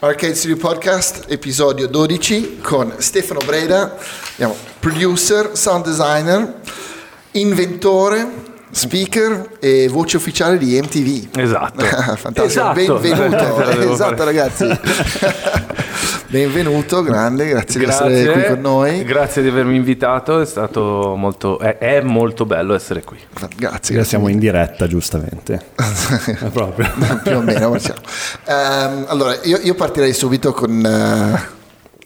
Arcade Studio Podcast, episodio 12 con Stefano Breda, producer, sound designer, inventore, speaker e voce ufficiale di MTV. Esatto. Fantastico, Esatto. benvenuto. esatto ragazzi. benvenuto, grande, grazie, di essere qui con noi. Grazie di avermi invitato, è stato molto, è, è molto bello essere qui. Grazie, grazie. siamo in diretta, giustamente. Proprio. Più o meno. Ehm, allora, io, io partirei subito con... eh,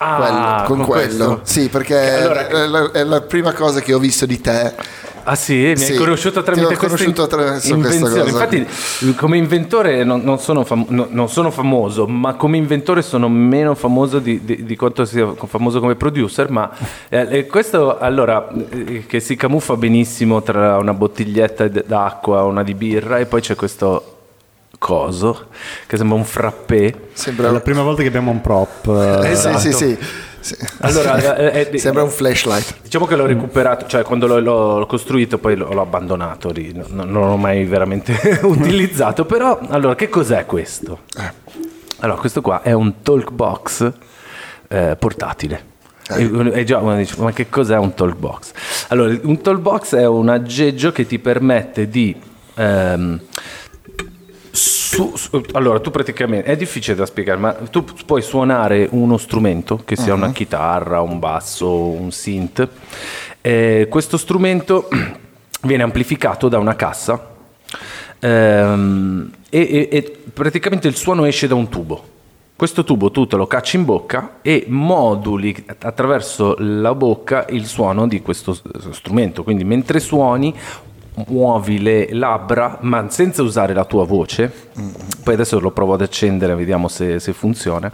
Ah, quello, con, con quello. questo? Sì, perché Allora- è, la, è la prima cosa che ho visto di te. Ah sì, mi Sì, hai conosciuto tramite questa conosciuto attraverso questa invenzione. cosa. Infatti, come inventore non, non sono fam- no- non sono famoso, ma come inventore sono meno famoso di, di- di quanto sia famoso come producer. Ma eh, questo allora eh, che si camuffa benissimo tra una bottiglietta d- d'acqua, una di birra, e poi c'è questo coso che sembra un frappé. È Sembra, la prima volta che abbiamo un prop. eh, eh, sì, esatto. sì, sì, sì. Allora, eh, eh, Sembra un flashlight. Diciamo che l'ho recuperato, cioè quando l'ho, l'ho costruito poi l'ho, l'ho abbandonato, lì, no- non, l'ho mai veramente utilizzato, però allora che cos'è questo? Allora questo qua è un talk box eh, portatile. E, e già uno dice, ma che cos'è un talk box? Allora, un talk box è un aggeggio che ti permette di... ehm, su- su- allora, tu praticamente è difficile da spiegare, ma tu puoi suonare uno strumento, che sia una chitarra, un basso, un synth. Eh, questo strumento viene amplificato da una cassa ehm, e, e- e praticamente il suono esce da un tubo. Questo tubo tu te lo cacci in bocca e moduli attraverso la bocca il suono di questo strumento. Quindi mentre suoni muovi le labbra ma senza usare la tua voce. Poi adesso lo provo ad accendere, vediamo se, se funziona.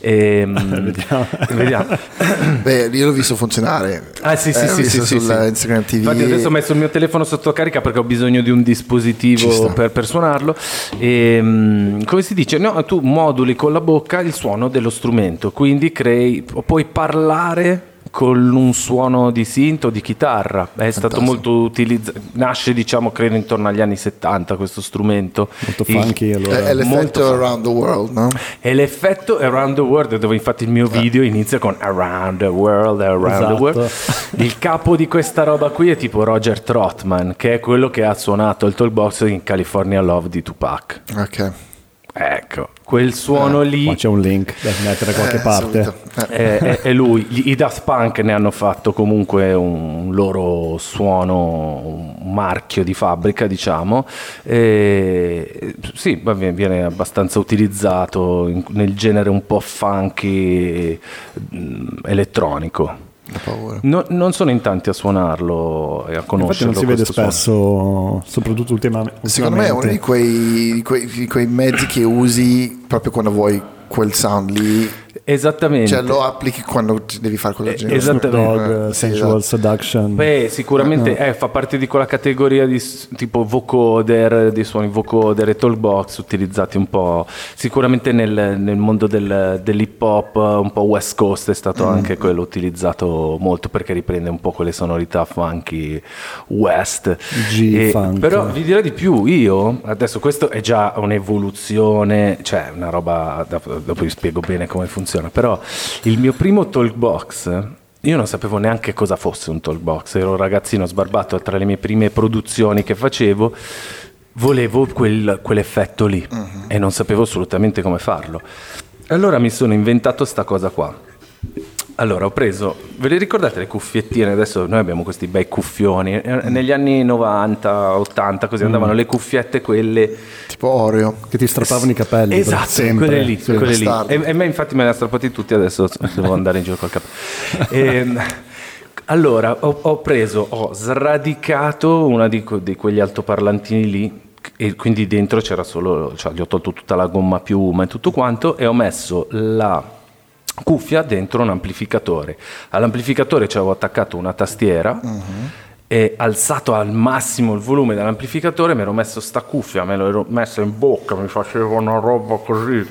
Ehm, Vediamo. vediamo. Beh, io l'ho visto funzionare. Ah sì sì Eh, sì, sì, sì, sì. Instagram TV. Infatti adesso ho messo il mio telefono sotto carica perché ho bisogno di un dispositivo per, per suonarlo. E, mm, come si dice? No, tu moduli con la bocca il suono dello strumento, quindi crei, puoi parlare con un suono di synth o di chitarra. È stato molto utilizzato, nasce diciamo credo intorno agli anni 70 questo strumento. Molto Il- funky. È, Allora. è l'effetto molto- around the world, no? e l'effetto Around the World, dove infatti il mio video inizia con Around the World, Around the Esatto. World. Il capo di questa roba qui è tipo Roger Trotman, che è quello che ha suonato il talkbox in California Love di Tupac. Ok. Ecco, quel suono lì Qua c'è un link da mettere da qualche Eh, parte. Eh. è, è- lui. Gli- I Daft Punk ne hanno fatto comunque un loro suono, un marchio di fabbrica, diciamo. E, sì, viene abbastanza utilizzato in- nel genere un po' funky mh, elettronico. No- non sono in tanti a suonarlo e a Infatti conoscerlo. non si vede questo suono. spesso, soprattutto ultima- ultimamente. Secondo me è uno di quei, di quei- di quei mezzi che usi proprio quando vuoi quel sound lì. Esattamente. Cioè lo applichi quando devi fare quel genere. esatto. Snoop Dogg, Eh, eh, sì, Sensual esatto. Seduction. Beh, sicuramente eh, fa parte di quella categoria di tipo vocoder, di suoni vocoder e talkbox utilizzati un po' sicuramente nel, nel mondo del- dell'hip hop, un po' West Coast è stato anche quello utilizzato molto perché riprende un po' quelle sonorità funky West. G-funk. però vi dirò di più, io adesso questo è già un'evoluzione, cioè una roba, dopo, dopo vi spiego bene come funziona, però il mio primo talkbox, io non sapevo neanche cosa fosse un talkbox, ero un ragazzino sbarbato tra le mie prime produzioni che facevo, volevo quel- quell'effetto lì e non sapevo assolutamente come farlo. Allora mi sono inventato sta cosa qua. Allora ho preso, ve le ricordate le cuffiettine? Adesso noi abbiamo questi bei cuffioni. Eh, Negli anni 90, 80 così andavano le cuffiette quelle Tipo Oreo. Che ti strappavano i capelli. Esatto, sempre. quelle lì, Sì. quelle lì. E, e me infatti me le ha strappati tutti, adesso devo andare in giro col capo. Ehm, allora, ho, ho preso, ho sradicato una di, di quegli altoparlantini lì e quindi dentro c'era solo, cioè gli ho tolto tutta la gomma piuma e tutto quanto e ho messo la cuffia dentro un amplificatore. All'amplificatore ci avevo attaccato una tastiera e alzato al massimo il volume dell'amplificatore mi ero messo sta cuffia, me l'ero messa in bocca, mi faceva una roba così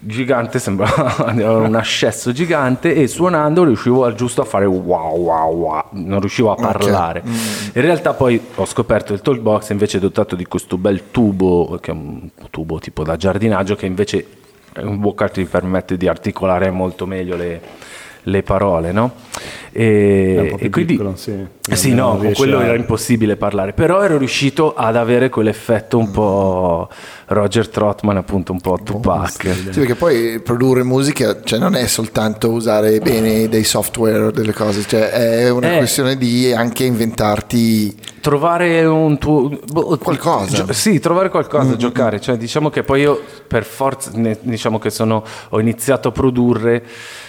gigante, sembrava un ascesso gigante e suonando riuscivo a- giusto a fare wow wow wow, non riuscivo a parlare. In realtà poi ho scoperto il talkbox invece dotato di questo bel tubo, che è un tubo tipo da giardinaggio che invece un vocal ti permette di articolare molto meglio le, le parole, no? E, e quindi, piccolo, sì. Eh sì, no, con quello a- era impossibile parlare, però ero riuscito ad avere quell'effetto un po' Roger Trotman, appunto un po' Tupac. Sì, perché poi produrre musica cioè, non è soltanto usare bene dei software o delle cose, cioè è una Eh. questione di anche inventarti Trovare un tuo boh, Qualcosa. gio- sì, trovare qualcosa, giocare. Cioè, diciamo che poi io per forza, ne- diciamo che sono, ho iniziato a produrre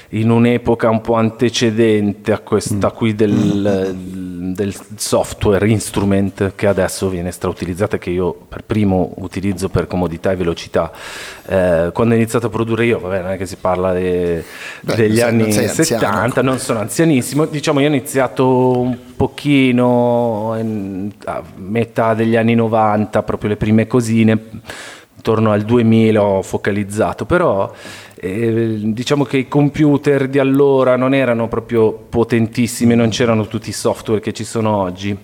in un'epoca un po' antecedente a questa qui del, del software instrument che adesso viene strautilizzato e che io per primo utilizzo per comodità e velocità. Eh, quando ho iniziato a produrre io, vabbè, non è che si parla de- Beh, degli non anni non sei anziano. 70, non sono anzianissimo, diciamo io ho iniziato un pochino in- a metà degli anni 90, proprio le prime cosine, intorno al 2000 ho focalizzato, però eh, diciamo che i computer di allora non erano proprio potentissimi, non c'erano tutti i software che ci sono oggi.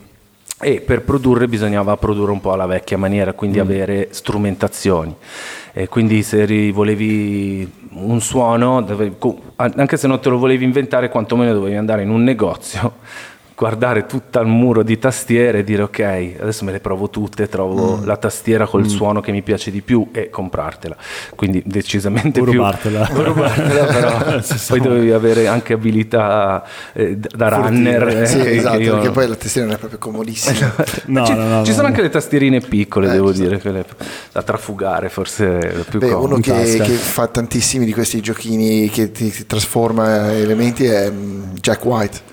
E per produrre bisognava produrre un po' alla vecchia maniera, quindi avere strumentazioni. E quindi se volevi un suono, anche se non te lo volevi inventare, quantomeno dovevi andare in un negozio, guardare tutto il muro di tastiere e dire ok, adesso me le provo tutte, trovo la tastiera col suono che mi piace di più e comprartela. Quindi decisamente O più... rubartela. o rubartela, però sa. poi dovevi avere anche abilità eh, da runner. eh, sì, che esatto, io- perché poi la tastiera non è proprio comodissima. No, ci, no, no, ci no, sono no. anche le tastierine piccole, Eh, devo dire, quelle da trafugare forse è più Beh, uno che, che fa tantissimi di questi giochini che ti, ti trasforma elementi è mm, Jack White.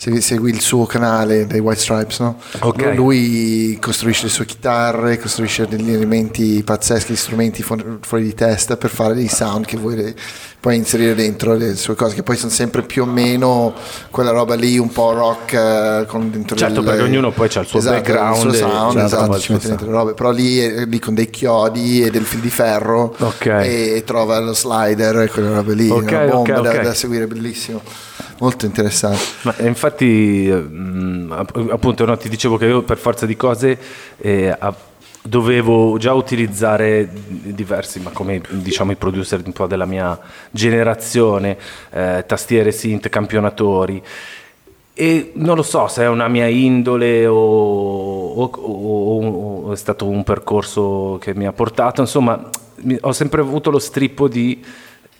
Se segui il suo canale dei White Stripes, no? Ok. lui costruisce le sue chitarre, costruisce degli elementi pazzeschi, strumenti fuori, di testa per fare dei sound che vuoi le- puoi inserire dentro le sue cose, che poi sono sempre più o meno quella roba lì, un po' rock eh, con dentro Certo, del- perché ognuno poi c'ha il suo esatto, background il suo e sound, certo, esatto, ci mette dentro le robe, però lì è lì con dei chiodi e del fil di ferro Ok. e trova lo slider e quelle robe lì, Ok, una bomba da, da seguire, bellissimo, molto interessante. Ma eh, infatti, mm, app- appunto, no, ti dicevo che io per forza di cose eh, dovevo già utilizzare diversi, ma come diciamo i producer un po' della mia generazione, eh, tastiere, synth, campionatori. E non lo so se è una mia indole o, o- o- o è stato un percorso che mi ha portato, insomma, ho sempre avuto lo strippo di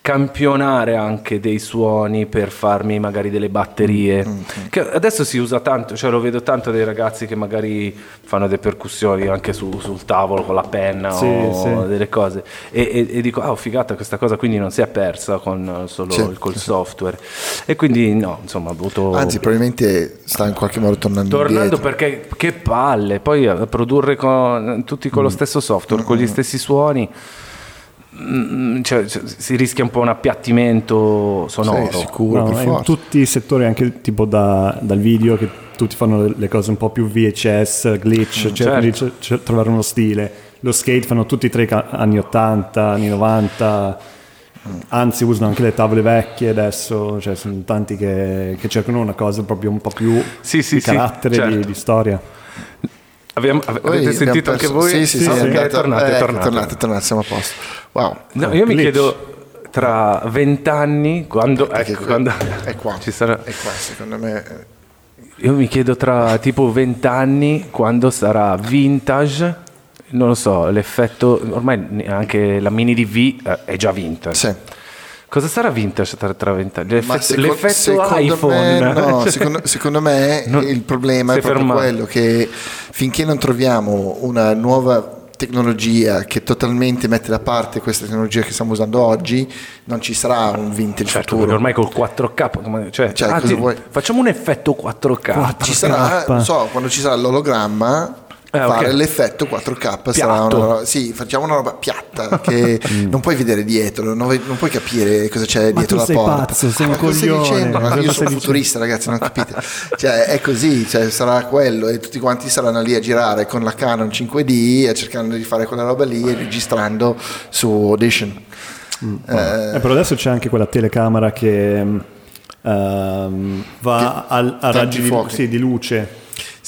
campionare anche dei suoni per farmi magari delle batterie che adesso si usa tanto cioè lo vedo tanto dei ragazzi che magari fanno delle percussioni anche su- sul tavolo con la penna Sì, o sì. delle cose e, e- e dico ah oh, figata questa cosa quindi non si è persa con eh, solo Sì, il- col software e quindi no insomma ho avuto Anzi, probabilmente sta in qualche modo tornando Tornando indietro. perché che palle, poi a produrre con, tutti Mm. con lo stesso software, con gli stessi suoni, mm, cioè, cioè, si rischia un po' un appiattimento sonoro. Sì, sicuro, No, per in forza. tutti i settori, anche tipo da- dal video, che tutti fanno le- cose un po' più VHS, glitch, cercano di certo. c- c- trovare uno stile. Lo skate fanno tutti e tre anni 80, anni 90, anzi usano anche le tavole vecchie adesso, cioè sono tanti che, che cercano una cosa proprio un po' più Sì, sì, di sì, carattere, certo. di, di storia. Abbiamo- avete sentito anche voi? Sì, sì, Sì, sì, sì. è Ok, andata- tornate, eh, tornate. tornate, siamo a posto. Wow. No, io mi chiedo tra vent'anni, quando, ecco, quando è qua, ci sarà, è qua, secondo me. eh, io mi chiedo tra tipo vent'anni, quando sarà vintage, non lo so, l'effetto, ormai anche la mini DV eh, è già vintage. Sì. Cosa sarà vintage tra, tra vent'anni? Ma L'effetto, seco- l'effetto secondo iPhone? me, no, secondo, secondo me Non- il problema è proprio fermato. quello che finché non troviamo una nuova tecnologia che totalmente mette da parte questa tecnologia che stiamo usando oggi, non ci sarà un vintage Certo, futuro. ormai col 4K, come- cioè, Cioè, ah, ti- vuoi? facciamo un effetto 4K. ci sarà, 4K. non so, quando ci sarà l'ologramma Eh, fare l'effetto 4K sarà una roba, sì, facciamo una roba piatta che non puoi vedere dietro, non, non puoi capire cosa c'è Ma dietro tu la sei porta. pazzo, sei un Ma cosa stai coglione, dicendo? ma io sono futurista, ragazzi, non capite. Cioè, è così, cioè, sarà quello e tutti quanti saranno lì a girare con la Canon 5D e cercando di fare quella roba lì e registrando su Audition. Eh, Eh, però adesso c'è anche quella telecamera che mm, ehm, va Che- al- a raggi di, sì, di luce.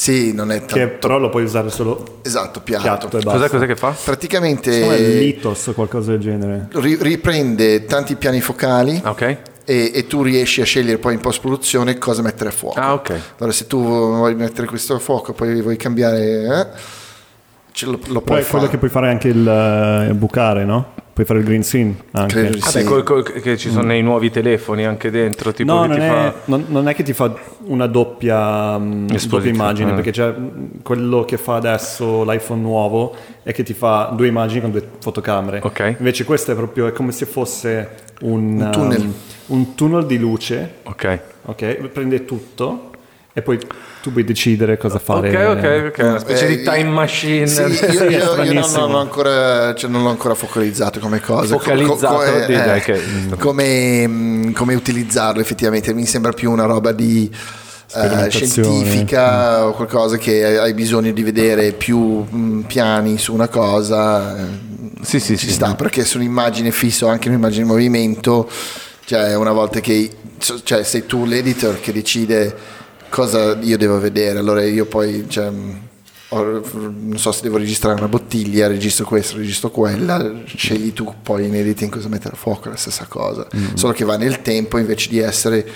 Sì, non è che tanto... però lo puoi usare solo Esatto, piatto. piatto e basta. Cos'è, cos'è che fa? Praticamente Secondo me è Litos o qualcosa del genere. ri- riprende tanti piani focali Ok. e, e tu riesci a scegliere poi in post-produzione cosa mettere a fuoco. Ah, ok. Allora se tu vuoi mettere questo a fuoco, poi vuoi cambiare, eh, ce lo, lo puoi è quello fare. che puoi fare anche il eh, bucare, no? Puoi fare il green screen anche. Credo sì. col- col- che ci sono nei nuovi telefoni anche dentro, tipo No, che non ti è, fa... non- non è che ti fa una doppia, mm, Esposizione, doppia immagine, eh. perché c'è mm, quello che fa adesso l'iPhone nuovo è che ti fa due immagini con due fotocamere. Ok. Invece questo è proprio è come se fosse un, Un tunnel. um, un tunnel di luce, Ok. ok? Prende tutto e poi tu puoi decidere cosa fare. Ok, ok, ok, una specie Eh, di time machine. Sì, io, Sì, io- io non, non ho ancora, cioè non l'ho ancora focalizzato come cosa. Focalizzato, Co- co- eh, dai, che- come, mm, come utilizzarlo effettivamente. Mi sembra più una roba di eh, scientifica o qualcosa che hai bisogno di vedere più mm, piani su una cosa. eh, Sì, sì, ci sì. sta perché su un'immagine fissa o anche un'immagine in movimento, cioè una volta che cioè, sei tu l'editor che decide cosa io devo vedere, allora io poi cioè, ho- non so se devo registrare una bottiglia, registro questo, registro quella, scegli tu poi in editing cosa mettere a fuoco, è la stessa cosa, solo che va nel tempo invece di essere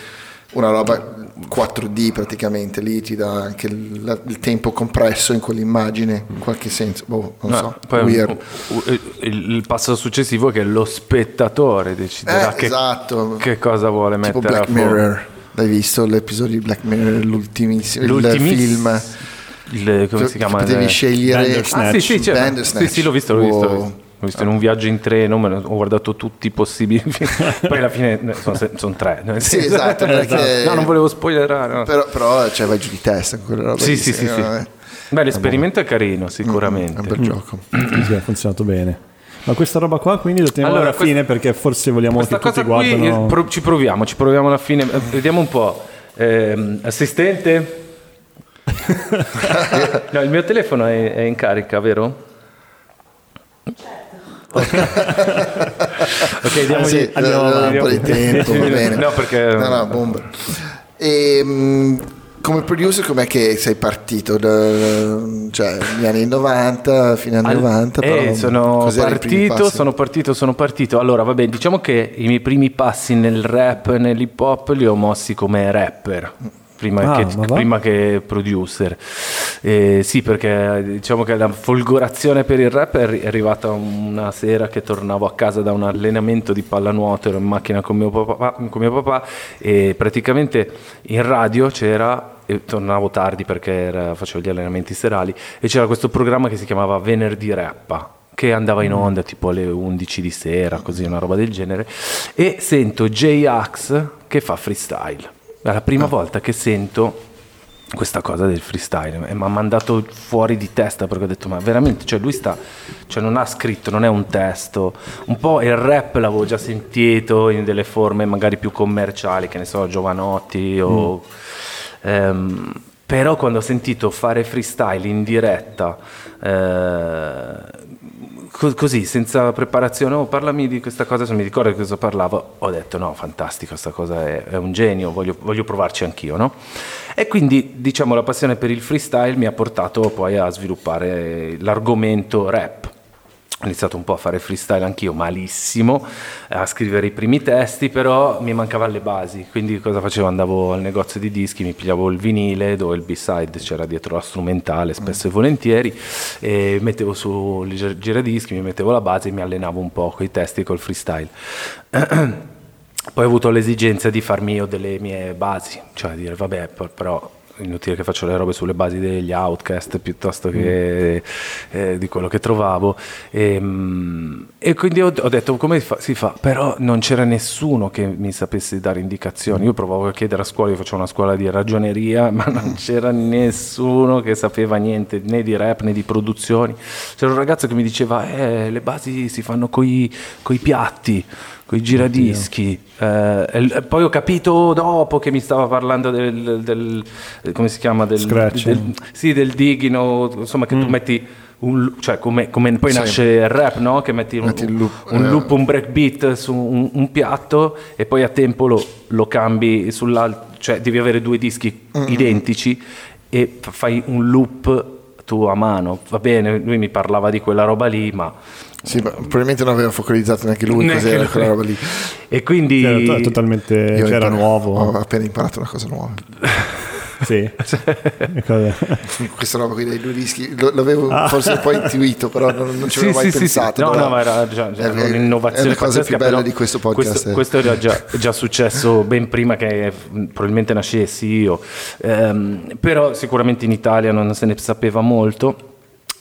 una roba 4D praticamente, lì ti dà anche il, il tempo compresso in quell'immagine, in qualche senso, boh, non No, so, poi il, il passo successivo è che lo spettatore deciderà Eh, che, esatto. che cosa vuole Tipo mettere Black a fuoco. Mirror. L'hai visto l'episodio di Black Mirror, l'ultimissimo il L'ultimiss- film? il- come si chiama? Potevi Il- scegliere Bandersnatch. Ah, sì, sì. Bandersnatch. sì, sì, l'ho visto, l'ho visto. l'ho Wow. visto. In un viaggio in treno, me ho guardato tutti i possibili. Poi alla fine eh, sono, sono tre. Sì, esatto, è che- No, non volevo spoilerare. no. Però, però cioè, vai giù di testa con quella roba. Sì, sì, sì, sì. me. Beh, l'esperimento è carino, È sicuramente. un bel gioco. Sì, ha funzionato bene. Ma questa roba qua quindi la teniamo Allora, alla quest- fine perché forse vogliamo Questa che tutti cosa qui guardano... eh, pro- ci proviamo, ci proviamo alla fine. Eh, Vediamo un po'. Ehm, assistente? no, il mio telefono è, è in carica, vero? ok, diamo Ah, sì, andiamo eh, avanti. un po' di tempo, va bene. No, perché- No, no, bomba. E, mh, come producer com'è che sei partito? Da, cioè, negli anni 90, fine anni Al- 90? eh, sono partito, sono partito, sono partito. Allora, vabbè, diciamo che i miei primi passi nel rap, nell'hip hop, li ho mossi come rapper. Prima, Ah, che, prima che producer, Eh, sì, perché diciamo che la folgorazione per il rap è arri- è arrivata una sera che tornavo a casa da un allenamento di pallanuoto, ero in macchina con mio papà, con mio papà e praticamente in radio c'era e tornavo tardi perché era- facevo gli allenamenti serali e c'era questo programma che si chiamava Venerdì Rappa che andava in onda tipo alle 11 di sera, così una roba del genere. E sento J-Ax che fa freestyle. È la prima volta che sento questa cosa del freestyle. E mi ha mandato fuori di testa perché ho detto ma veramente? Cioè lui sta cioè non ha scritto non è un testo. Un po' il rap l'avevo già sentito in delle forme magari più commerciali che ne so Giovanotti o ehm, però quando ho sentito fare freestyle in diretta eh, così senza preparazione. Oh parlami di questa cosa se mi ricordo di cosa parlavo. Ho detto no fantastico questa cosa è, è un genio voglio, voglio provarci anch'io no? e quindi diciamo la passione per il freestyle mi ha portato poi a sviluppare l'argomento rap ho iniziato un po' a fare freestyle anch'io, malissimo, a scrivere i primi testi, però mi mancavano le basi, quindi cosa facevo? Andavo al negozio di dischi, mi pigliavo il vinile dove il B-side c'era dietro la strumentale, spesso e volentieri, e mettevo su il gi- giradischi, mi mettevo la base e mi allenavo un po' con i testi e col freestyle. Poi ho avuto l'esigenza di farmi io delle mie basi, cioè dire vabbè, per- però inutile che faccio le robe sulle basi degli outcast piuttosto che eh, di quello che trovavo. E, mm, e quindi ho, ho detto come fa- si fa? Però non c'era nessuno che mi sapesse dare indicazioni. Io provavo a chiedere a scuola io facevo una scuola di ragioneria ma non c'era nessuno che sapeva niente né di rap né di produzioni. C'era un ragazzo che mi diceva eh, le basi si fanno coi, coi piatti con i giradischi. Eh, poi ho capito dopo che mi stava parlando del, del- come si chiama? Del, Scratch. del- sì, del digging, o, insomma, che tu metti. Un, cioè come, come poi Sì. nasce il rap, no? Che metti un, Metti loop, un, eh. loop, un breakbeat su un, un piatto e poi a tempo lo, lo cambi sull'altro, cioè devi avere due dischi identici e fai un loop tu a mano. Va bene, lui mi parlava di quella roba lì, ma Sì, ma probabilmente non aveva focalizzato neanche lui Neanche cos'era lui. quella roba lì. e quindi Era to- totalmente Io ho cioè, era imparato- nuovo. Ho appena imparato una cosa nuova. Sì. Questa roba qui dei due dischi l'avevo forse un po' intuito, però non, non ci Ah. Sì, avevo mai sì, sì, sì. pensato. No, no, ma era già, già è- un'innovazione È la cosa più bella di questo podcast. Questo, eh. questo era già, già successo ben prima che mh, probabilmente nascessi io, Ehm, però sicuramente in Italia non se ne sapeva molto.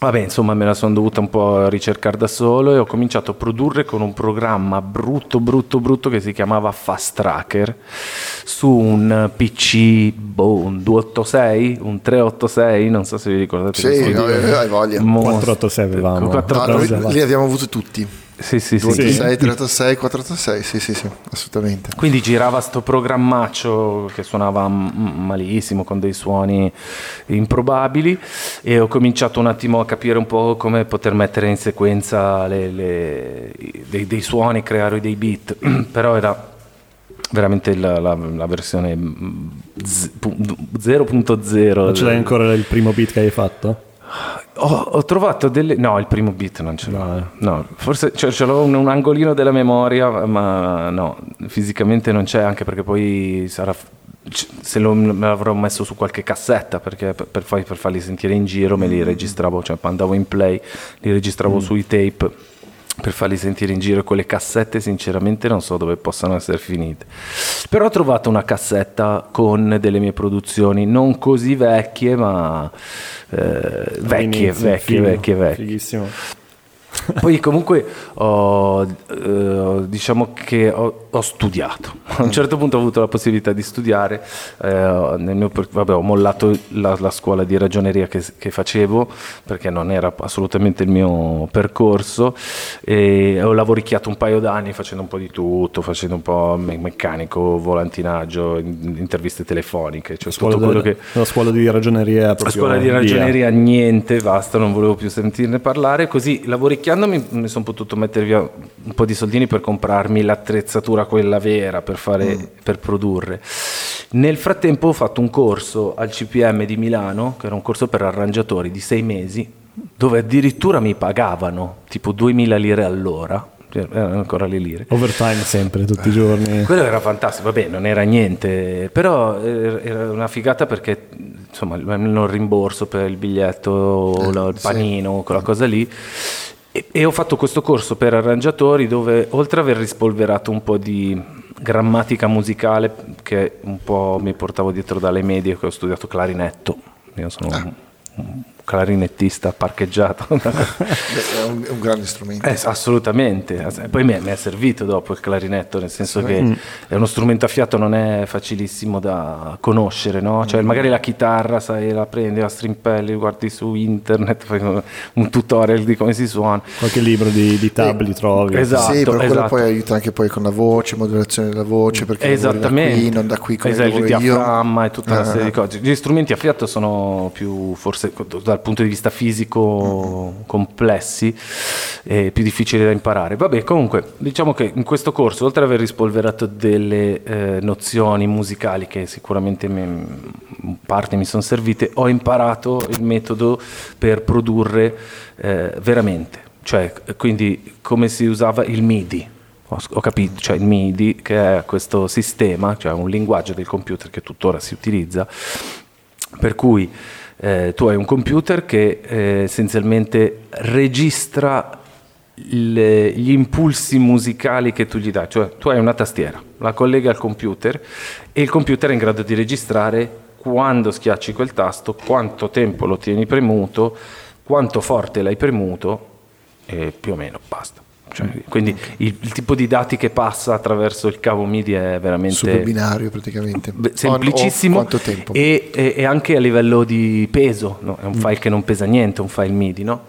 Vabbè, insomma, me la sono dovuta un po' ricercare da solo e ho cominciato a produrre con un programma brutto, brutto, brutto che si chiamava Fast Tracker su un PC, boh, un 286, un 386, non so se vi ricordate. Sì, no, hai voglia. Mostro. 486 avevamo. No, 486. noi li abbiamo avuti tutti. Sì, sì, sì. 286, 386, 486, sì, sì, sì, assolutamente. Quindi girava sto programmaccio che suonava m- malissimo con dei suoni improbabili e ho cominciato un attimo a capire un po' come poter mettere in sequenza le- le- dei, dei suoni, creare dei beat, però era veramente la, la- la versione z- pu- 0.0. Ma ce l'hai ancora il primo beat che hai fatto? Ho, ho trovato delle. No, il primo beat non ce l'ho. No, forse cioè, ce l'ho un, un angolino della memoria, ma no, fisicamente non c'è, anche perché poi sarà. Se lo, me l'avrò messo su qualche cassetta perché per, per, per farli sentire in giro me li registravo, cioè andavo in play, li registravo sui tape per farli sentire in giro quelle cassette sinceramente non so dove possano essere finite però ho trovato una cassetta con delle mie produzioni non così vecchie ma eh, vecchie vecchie vecchie vecchie Fighissimo. poi comunque ho, eh, diciamo che ho, ho studiato. A un certo punto ho avuto la possibilità di studiare, eh, nel mio vabbè, ho mollato la, la scuola di ragioneria che, che facevo perché non era assolutamente il mio percorso e ho lavoricchiato un paio d'anni facendo un po' di tutto, facendo un po' me- meccanico, volantinaggio, in- interviste telefoniche, cioè Scuola tutto quello de- che... La scuola di ragioneria La scuola di via. ragioneria niente, basta, non volevo più sentirne parlare, così lavoricchiando mi, mi sono potuto mettere via un po' di soldini per comprarmi l'attrezzatura quella vera per, fare, per produrre. Nel frattempo ho fatto un corso al CPM di Milano, che era un corso per arrangiatori di sei mesi, dove addirittura mi pagavano tipo 2000 lire all'ora, cioè, erano ancora le lire. Overtime sempre, tutti i giorni. Quello era fantastico, vabbè, non era niente, però eh, era una figata perché insomma il rimborso per il biglietto, la- il panino, quella cosa lì. E, e ho fatto questo corso per arrangiatori dove oltre ad aver rispolverato un po' di grammatica musicale che un po' mi portavo dietro dalle medie che ho studiato clarinetto, io sono un, un clarinettista parcheggiato. Beh, è, un, è un grande strumento. Eh, assolutamente, Ass- poi mi è, mi è servito dopo il clarinetto, nel senso che Mm. è uno strumento a fiato, non è facilissimo da conoscere, no? Cioè Mm. magari la chitarra, sai, la prendi, la strimpelli, guardi su internet, fai un- tutorial di come si suona. Qualche libro di, di tab li trovi. Esatto. sì, però quello esatto. poi aiuta anche poi con la voce, modulazione della voce, perché Esattamente, qui, non da qui come Esatto, il diaframma e tutta una Ah, serie di cose. Gli strumenti a fiato sono più, forse dal punto di vista fisico, complessi e più difficili da imparare. Vabbè, comunque, diciamo che in questo corso, oltre ad aver rispolverato delle eh, nozioni musicali che sicuramente in parte mi sono servite, ho imparato il metodo per produrre eh, veramente, cioè quindi come si usava il MIDI. Ho capito, cioè il MIDI che è questo sistema, cioè un linguaggio del computer che tuttora si utilizza, per cui eh, tu hai un computer che eh, essenzialmente registra il- gli impulsi musicali che tu gli dai, cioè tu hai una tastiera, la collega al computer e il computer è in grado di registrare quando schiacci quel tasto, quanto tempo lo tieni premuto, quanto forte l'hai premuto e più o meno basta. Cioè, quindi il, il tipo di dati che passa attraverso il cavo MIDI è veramente Super binario praticamente. Beh, On, semplicissimo tempo? E, e- e anche a livello di peso, no? è un file che non pesa niente, un file MIDI, no?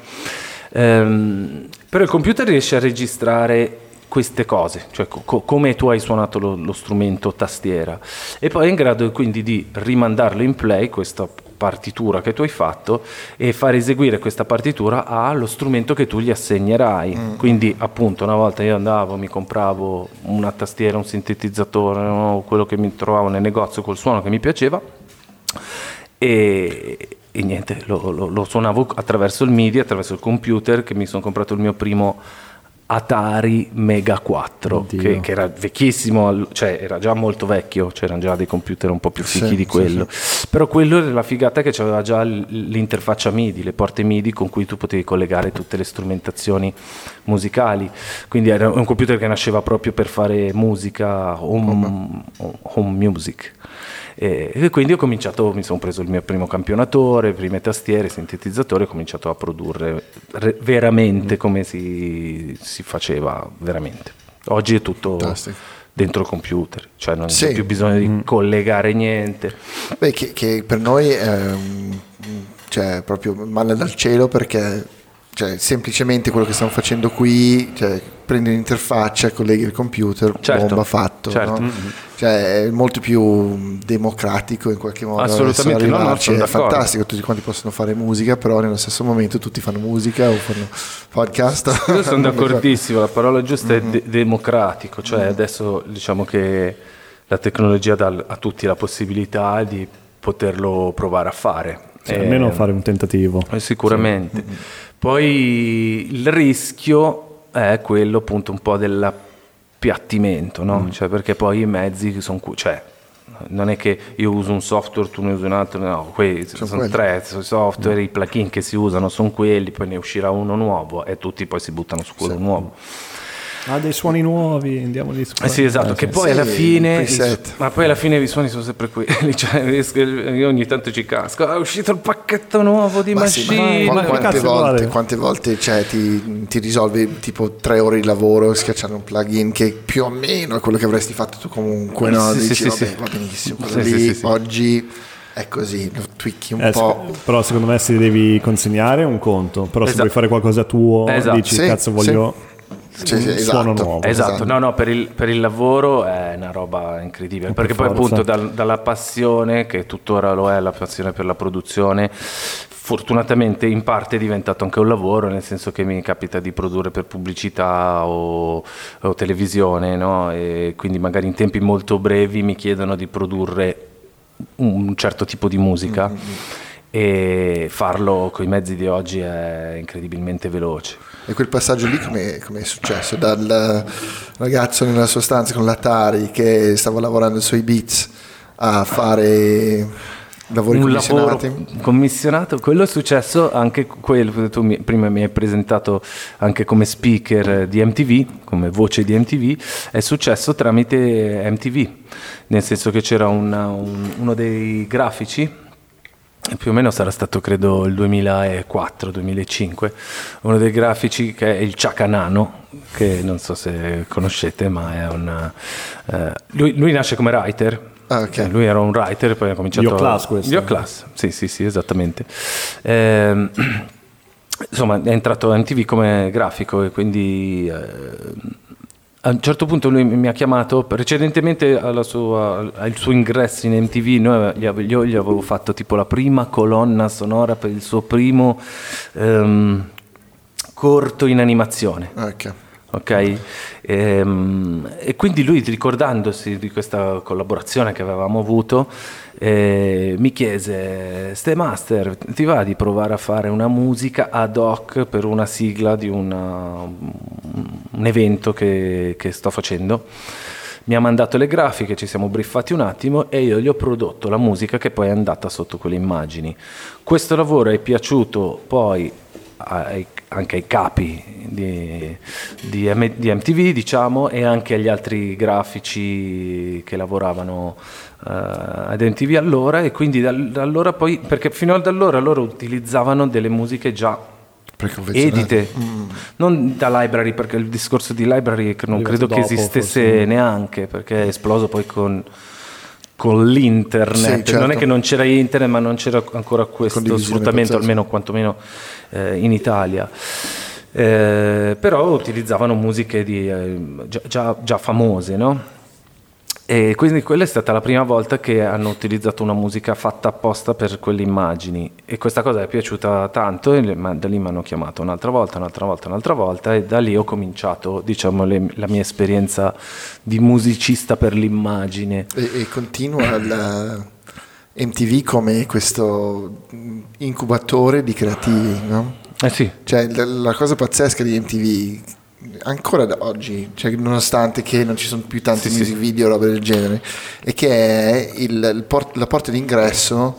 Ehm, però il computer riesce a registrare queste cose, cioè co- co- come tu hai suonato lo, lo strumento tastiera e poi è in grado quindi di rimandarlo in play questa partitura che tu hai fatto e far eseguire questa partitura allo strumento che tu gli assegnerai. Quindi appunto una volta io andavo, mi compravo una tastiera, un sintetizzatore, no? quello che mi trovavo nel negozio col suono che mi piaceva e, e niente, lo, lo, lo suonavo attraverso il MIDI, attraverso il computer che mi sono comprato il mio primo Atari Mega 4 che, che, era vecchissimo, cioè era già molto vecchio, c'erano già dei computer un po' più fichi sì, di quello, sì, sì. però quello era la figata che aveva già l'interfaccia MIDI, le porte MIDI con cui tu potevi collegare tutte le strumentazioni musicali, quindi era un computer che nasceva proprio per fare musica, home, home music. E, quindi ho cominciato, mi sono preso il mio primo campionatore, prime tastiere, sintetizzatori, ho cominciato a produrre re, veramente mm. come si, si, faceva veramente. Oggi è tutto Fantastico. dentro il computer, cioè non sì. c'è più bisogno di mm. collegare niente. Beh, che, che per noi è cioè, proprio male dal cielo perché cioè, semplicemente quello che stiamo facendo qui, cioè, prendi l'interfaccia, colleghi il computer, certo, bomba fatto. Certo. No? Mm-hmm. Cioè, è molto più democratico in qualche modo. Assolutamente, no, no, è fantastico, tutti quanti possono fare musica, però nello stesso momento tutti fanno musica o fanno podcast. Io sono d'accordissimo, la parola giusta mm-hmm. è de- democratico, cioè mm-hmm. adesso diciamo che la tecnologia dà a tutti la possibilità di poterlo provare a fare. Cioè, almeno fare un tentativo. Eh, sicuramente. Sì. Poi il rischio è quello appunto un po' dell'appiattimento, no? Mm. Cioè perché poi i mezzi sono... Cioè, non è che io uso un software, tu ne usi un altro, no, quei sono, sono tre software, mm. i plugin che si usano sono quelli, poi ne uscirà uno nuovo e tutti poi si buttano su quello sì. nuovo. Ha dei suoni nuovi, andiamo di eh sì, esatto, eh, che poi sì, alla fine ma poi alla fine i suoni sono sempre quelli, cioè, io ogni tanto ci casco, è uscito il pacchetto nuovo di ma Machine. Sì, ma, ma, quante, volte, quante, volte, cioè, ti, ti, risolvi tipo tre ore di lavoro schiacciando un plugin che più o meno è quello che avresti fatto tu comunque, no? Sì, Dici, sì, vabbè, va benissimo, lì oggi è così, lo twicchi un eh, po'. Però secondo me se devi consegnare un conto, però esatto. se vuoi fare qualcosa tuo, esatto. dici cazzo voglio cioè, sì, esatto, nuovo. Esatto, esatto, no, no, per il, per il, lavoro è una roba incredibile, perché per poi forza. appunto dal, dalla passione, che tuttora lo è, la passione per la produzione, fortunatamente in parte è diventato anche un lavoro, nel senso che mi capita di produrre per pubblicità o, o televisione, no? e quindi magari in tempi molto brevi mi chiedono di produrre un certo tipo di musica. Mm-hmm. E farlo con i mezzi di oggi è incredibilmente veloce. E quel passaggio lì come è successo? Dal ragazzo nella sua stanza con l'Atari che stava lavorando sui beats a fare lavori un commissionati? Lavoro commissionato, quello è successo anche quello, tu mi, prima mi hai presentato anche come speaker di MTV, come voce di MTV, è successo tramite MTV, nel senso che c'era una, un, uno dei grafici più o meno sarà stato credo il 2004-2005, uno dei grafici che è il Ciacanano, che non so se conoscete, ma è un... Eh, lui, lui, nasce come writer, ah, okay. lui era un writer, poi ha cominciato... Io class questo. Io class, sì sì sì, esattamente. Eh, insomma, è entrato a MTV come grafico e quindi... Eh, a un certo punto lui mi ha chiamato, precedentemente sua, al suo ingresso in MTV, noi, io gli avevo fatto tipo la prima colonna sonora per il suo primo um, corto in animazione. Okay. Ok? E, ehm, e quindi lui ricordandosi di questa collaborazione che avevamo avuto, eh, mi chiese, Ste Master, ti va di provare a fare una musica ad hoc per una sigla di una, un evento che, che sto facendo? mi ha mandato le grafiche, ci siamo briffati un attimo e io gli ho prodotto la musica che poi è andata sotto quelle immagini. Questo lavoro è piaciuto poi ai, anche ai capi di, di, di, MTV diciamo e anche agli altri grafici che lavoravano uh, ad MTV allora e quindi da, da allora poi perché fino ad allora loro utilizzavano delle musiche già edite, mm. non da library perché il discorso di library non credo dopo, che esistesse forse. neanche perché è esploso poi con con l'internet. Sì, certo. Non è che non c'era internet, ma non c'era ancora questo sfruttamento, almeno quantomeno eh, in Italia. Eh, però utilizzavano musiche di, eh, già, già, famose, no? E quindi quella è stata la prima volta che hanno utilizzato una musica fatta apposta per quelle immagini e questa cosa è piaciuta tanto e da lì mi hanno chiamato un'altra volta, un'altra volta, un'altra volta e da lì ho cominciato diciamo, le, la mia esperienza di musicista per l'immagine. E, e continua la, MTV come questo incubatore di creativi, no? Eh sì, Cioè, l- la cosa pazzesca di MTV, ancora da oggi, cioè, nonostante che non ci sono più tanti Sì, music video o roba del genere, è che è il- il port- la porta d'ingresso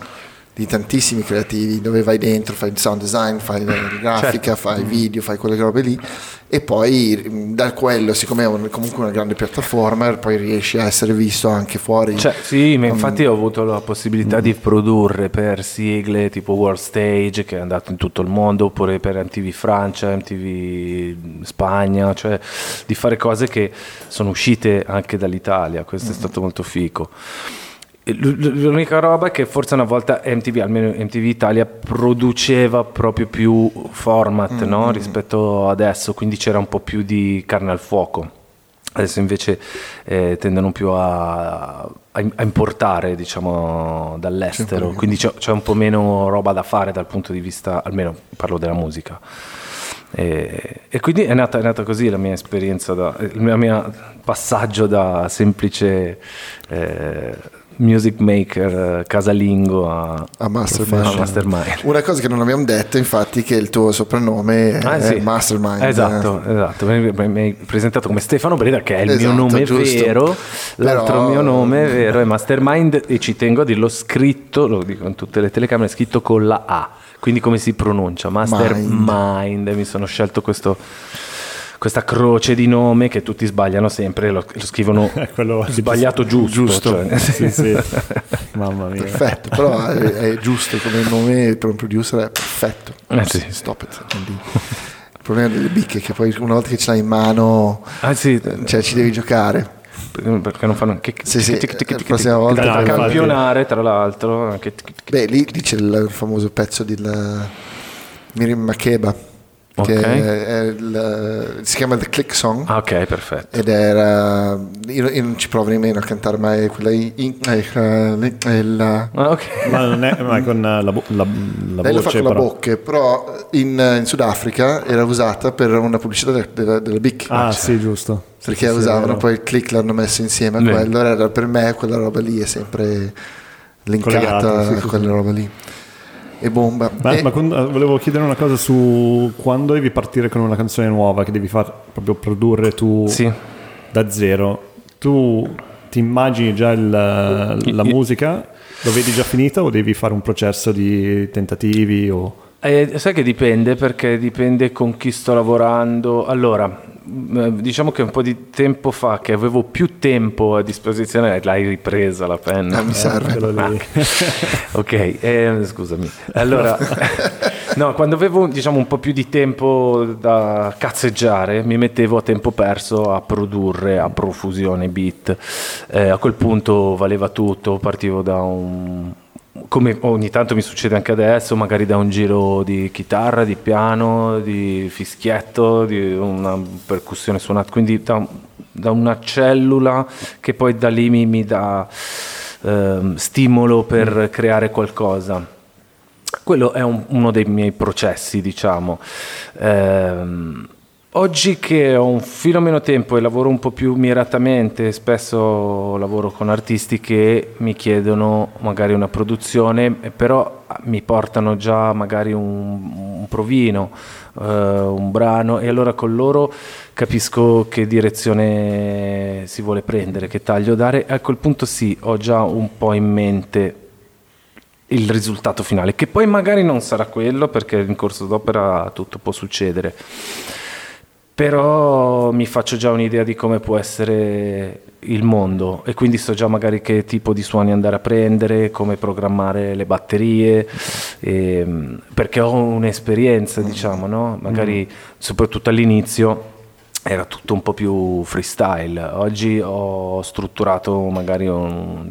di tantissimi creativi dove vai dentro, fai il sound design, fai la grafica, Certo. fai video, fai quelle robe lì e poi mh, da quello, siccome è un- comunque una grande piattaforma, poi riesci a essere visto anche fuori. Cioè, sì, ma infatti ho avuto la possibilità di produrre per sigle tipo World Stage che è andato in tutto il mondo, oppure per MTV Francia, MTV Spagna, cioè di fare cose che sono uscite anche dall'italia, questo è stato molto fico. L'unica roba è che forse una volta MTV, almeno MTV Italia, produceva proprio più format no? rispetto adesso, quindi c'era un po' più di carne al fuoco. Adesso invece eh, tendono più a, a- importare diciamo, dall'estero, quindi c'è, c'è un po' meno roba da fare dal punto di vista, almeno parlo della musica. E, e quindi è nata, è nata così la mia esperienza, da, il mio, mio passaggio da semplice eh, music maker eh, casalingo a, A Mastermind. a mastermind. Una cosa che non abbiamo detto, infatti, che il tuo soprannome è Ah, sì. Mastermind. Esatto, esatto. Mi hai presentato come Stefano Breda, che è il Esatto, mio nome giusto. vero. L'altro Però- mio nome vero è Mastermind e ci tengo a dirlo scritto, lo dico in tutte le telecamere, scritto con la A. Quindi come si pronuncia? Mastermind. Mi sono scelto questo, questa croce di nome che tutti sbagliano sempre, lo, lo scrivono quello sbagliato giusto. cioè. Sì, sì. Mamma mia. Perfetto, però è, è giusto come nome per un producer, è perfetto. Eh sì. Stop it. Quindi, Il problema delle bicche è che poi una volta che ce l'hai in mano, Ah sì, cioè ci devi giocare. perché non fanno... Che, Sì, sì, tic, tic, tic, la tic, prossima volta da campionare tra l'altro. anche. Beh, lì, lì c'è il famoso pezzo di Miriam Makeba, che Ok. è, è il- si chiama The Click Song. Ah, ok, perfetto. Ed era. Io, io non ci provo nemmeno a cantare mai quella. In, eh, eh, la- Ah, ok. Ma non è ma è con eh, la, vo- la, la lei lo fa voce con la però. bocca, però in, in Sudafrica era usata per una pubblicità della, della, della Bic. Ah, sì, giusto. perché Sì, sì, usavano vero. poi il click, l'hanno messo insieme a quello. Era per me quella roba lì è sempre linkata Collegata, sì, a sì, quella sì. roba lì. E bomba. Ma, E- ma con- eh, volevo chiedere una cosa su quando devi partire con una canzone nuova che devi far proprio produrre tu Sì. da zero. Tu ti immagini già il- la Io- musica? Lo vedi già finita o devi fare un processo di tentativi? O... Eh, sai che dipende perché dipende con chi sto lavorando. Allora, diciamo che un po' di tempo fa che avevo più tempo a disposizione, l'hai ripresa la penna. Ah, mi serve. quello lì. ok, eh, scusami. Allora, no, quando avevo diciamo un po' più di tempo da cazzeggiare, mi mettevo a tempo perso a produrre a profusione beat. Eh, a quel punto valeva tutto, partivo da un come ogni tanto mi succede anche adesso, magari da un giro di chitarra, di piano, di fischietto, di una percussione suonata, quindi da, da una cellula che poi da lì mi, mi dà ehm, stimolo per creare qualcosa. Quello è un- uno dei miei processi, diciamo. Ehm, oggi che ho un filo meno tempo e lavoro un po' più miratamente, spesso lavoro con artisti che mi chiedono magari una produzione, però mi portano già magari un, un provino, eh, un brano e allora con loro capisco che direzione si vuole prendere, che taglio dare. A quel punto sì, ho già un po' in mente il risultato finale, che poi magari non sarà quello perché in corso d'opera tutto può succedere. Però mi faccio già un'idea di come può essere il mondo e quindi so già magari che tipo di suoni andare a prendere, come programmare le batterie, ehm, perché ho un'esperienza, diciamo, no? Magari soprattutto all'inizio era tutto un po' più freestyle. Oggi ho strutturato magari un-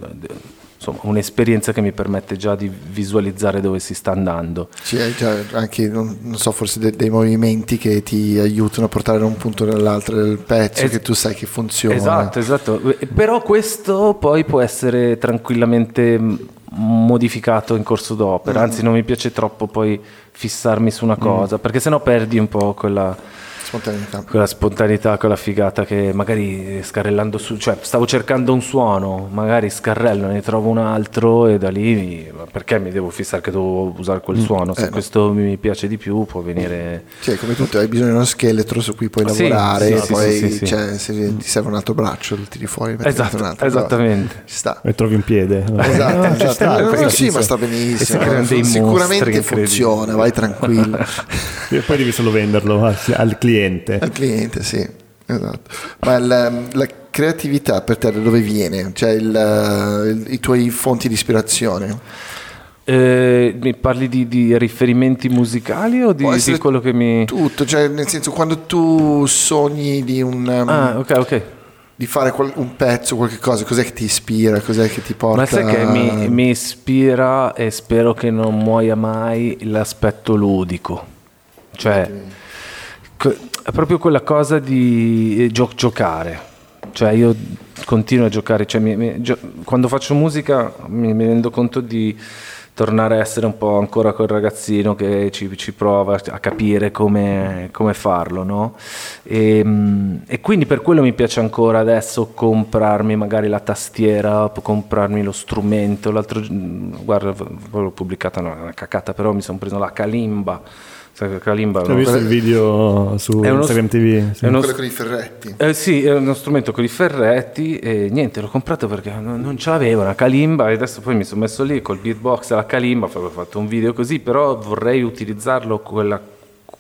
insomma, un'esperienza che mi permette già di visualizzare dove si sta andando. Sì, hai già anche, non, non so, forse de- dei movimenti che ti aiutano a portare da un punto all'altro del pezzo, Es- che tu sai che funziona. Esatto, esatto. Eh, Però questo poi può essere tranquillamente mh, modificato in corso d'opera. Anzi, non mi piace troppo poi fissarmi su una cosa, perché sennò perdi un po' quella. Spontaneità. quella spontaneità, quella figata che magari scarrellando su, cioè stavo cercando un suono, magari scarrello, ne trovo un altro e da lì mi- ma perché mi devo fissare che devo usare quel suono? Se eh, no. questo mi piace di più può venire... Cioè, come tutto, hai bisogno di uno scheletro su cui puoi lavorare, sì, sì, poi sì, sì, sì. cioè, se ti serve un altro braccio, lo tiri fuori, Esatto, un altro, esattamente. Ci sta. E trovi un piede. Esatto, ci esatto. sta, No, sì, ma sta si benissimo. Sicuramente funziona, vai tranquillo. E poi devi solo venderlo al, al cliente. Al cliente, sì, esatto. Ma la, la creatività per te da dove viene? Cioè il- il- i tuoi fonti di ispirazione? Eh, mi parli di, di riferimenti musicali o di, di quello che mi... Tutto, cioè nel senso quando tu sogni di, un, um, Ah, ok, ok. di fare qual- un pezzo, qualche cosa, cos'è che ti ispira, cos'è che ti porta? Ma sai che mi, mi ispira e spero che non muoia mai l'aspetto ludico. Cioè, è proprio quella cosa di eh, gio- giocare. Cioè, io continuo a giocare. Cioè, mi- mi- gio- quando faccio musica mi, mi rendo conto di tornare a essere un po' ancora quel ragazzino che ci, ci prova a capire come, come farlo, no? E, mm, e quindi per quello mi piace ancora adesso comprarmi magari la tastiera, comprarmi lo strumento. L'altro guarda, l'ho pubblicata, è una cacata, però mi sono preso la kalimba. Kalimba Ho no? visto il video su È uno- Instagram TV. sì. è uno- Quello con i ferretti. Eh sì, è uno strumento con i ferretti e niente, l'ho comprato perché non, non ce l'avevo, una kalimba e adesso poi mi sono messo lì col beatbox e la kalimba, ho fatto un video così, però vorrei utilizzarlo quella,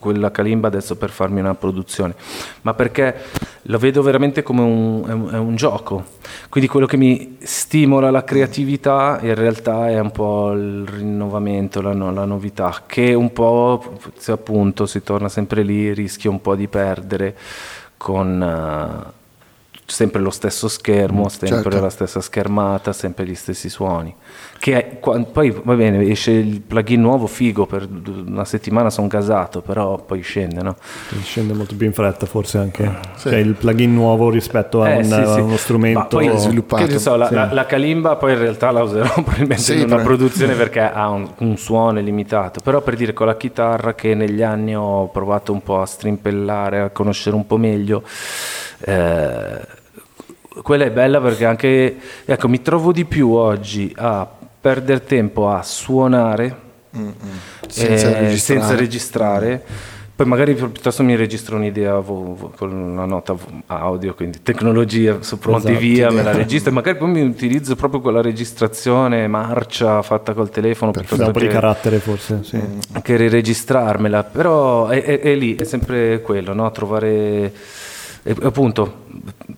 quella kalimba adesso per farmi una produzione, ma perché lo vedo veramente come un, è un, è un gioco, quindi quello che mi stimola la creatività in realtà è un po' il rinnovamento, la, no- la novità, che un po' se appunto si torna sempre lì, rischia un po' di perdere con eh, sempre lo stesso schermo, sempre certo. la stessa schermata, sempre gli stessi suoni. Che è- poi va bene, esce il plugin nuovo, figo, per una settimana sono gasato, però poi scende, no? Scende molto più in fretta forse anche. Cioè il plugin nuovo rispetto a, Eh, un- sì, a sì. uno strumento poi, sviluppato. Che ne so, la, Sì. la- la kalimba poi in realtà la userò probabilmente Sì, in una però- produzione perché ha un, un suono limitato, però per dire con la chitarra che negli anni ho provato un po' a strimpellare, a conoscere un po' meglio, eh, quella è bella perché anche, ecco, mi trovo di più oggi a perdere tempo a suonare Senza eh, registrare. senza registrare. Poi magari piuttosto mi registro un'idea vo- vo- con una nota vo- audio, quindi tecnologia su pronti Esatto, via, me la registro e magari poi mi utilizzo proprio quella registrazione marcia fatta col telefono dà piuttosto po' di che, carattere forse. Sì. che riregistrarmela, però è, è- è lì, è sempre quello, no? trovare... e appunto,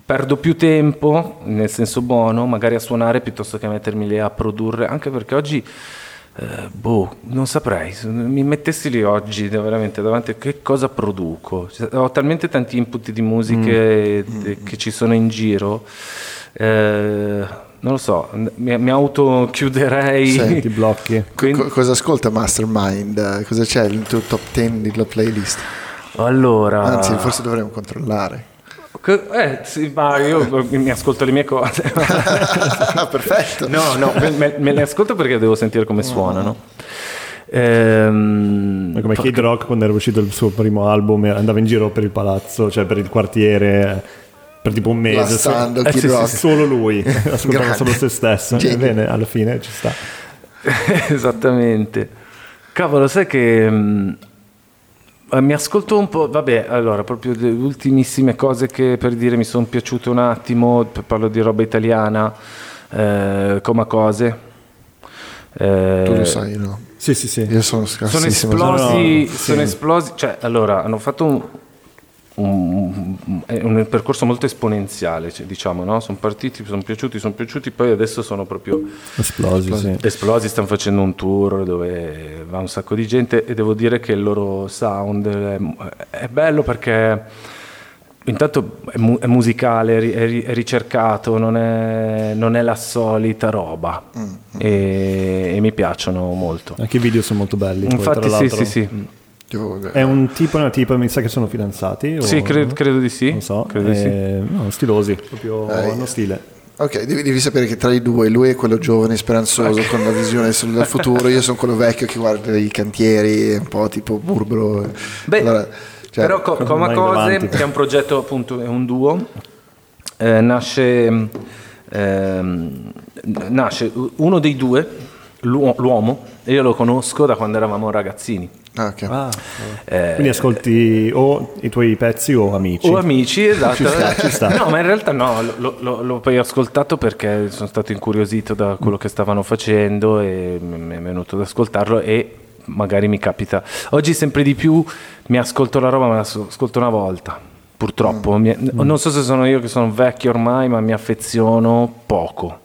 perdo più tempo, nel senso buono, magari a suonare piuttosto che a mettermi lì a produrre, anche perché oggi... Eh, boh, non saprei, se mi mettessi lì oggi veramente davanti a che cosa produco. Cioè, ho talmente tanti input di musiche de- che ci sono in giro, eh, non lo so, mi, mi autochiuderei. Sì, Ti blocchi. Quindi- Co- cosa ascolta Mastermind? Cosa c'è nel tuo top 10 della playlist? allora, Anzi, forse dovremmo controllare. Eh, sì, ma io mi ascolto le mie cose. Perfetto. No, no, me, me- me le ascolto perché devo sentire come suonano. Ehm, come Kid Rock quando era uscito il suo primo album andava in giro per il palazzo, cioè per il quartiere per tipo un mese. Blastando so- Kid sì, sì, solo lui, ascoltava solo se stesso. Genio. Bene, alla fine ci sta. Esattamente. Cavolo, sai che mm, eh, mi ascolto un po', vabbè, allora, proprio le ultimissime cose che per dire mi sono piaciute un attimo, parlo di roba italiana, eh, come cose. Eh, Tu lo sai, no? Sì, sì, sì. Io sono sono scarsissimo. esplosi, no, sono sì. esplosi, cioè allora hanno fatto un, un- è un percorso molto esponenziale, cioè, diciamo, no? Sono partiti, sono piaciuti, sono piaciuti, poi adesso sono proprio Esplosi, sì. esplosi, stanno facendo un tour dove va un sacco di gente e devo dire che il loro sound è, è bello perché intanto è, mu- è musicale, è, ri- è ri- è ricercato, non è, non è la solita roba e, e mi piacciono molto. Anche i video sono molto belli. poi, Infatti tra sì, sì, sì. Io- È un tipo e una tipa, mi sa che sono fidanzati. o- Sì, cre- credo di sì. Non so, credo di sì. eh, no, stilosi, proprio Eh, hanno stile. Ok, devi, devi sapere che tra i due lui è quello giovane, speranzoso, con la visione del futuro, io sono quello vecchio che guarda i cantieri, un po' tipo burbero. Beh, Allora, ci Cioè, Però co- come Coma Cose, che è un progetto appunto, è un duo, eh, nasce, ehm, nasce uno dei due, l'uo- l'uomo, e io lo conosco da quando eravamo ragazzini. Ah, ok. Ah, Eh, quindi ascolti o i tuoi pezzi o amici. O amici, esatto. Ci sta, ci sta. No, ma in realtà no, lo- lo- l'ho poi ascoltato perché sono stato incuriosito da quello che stavano facendo e mi è venuto ad ascoltarlo e magari mi capita. Oggi sempre di più mi ascolto la roba, ma la ascolto una volta. Purtroppo, Mi- non so se sono io che sono vecchio ormai, ma mi affeziono poco.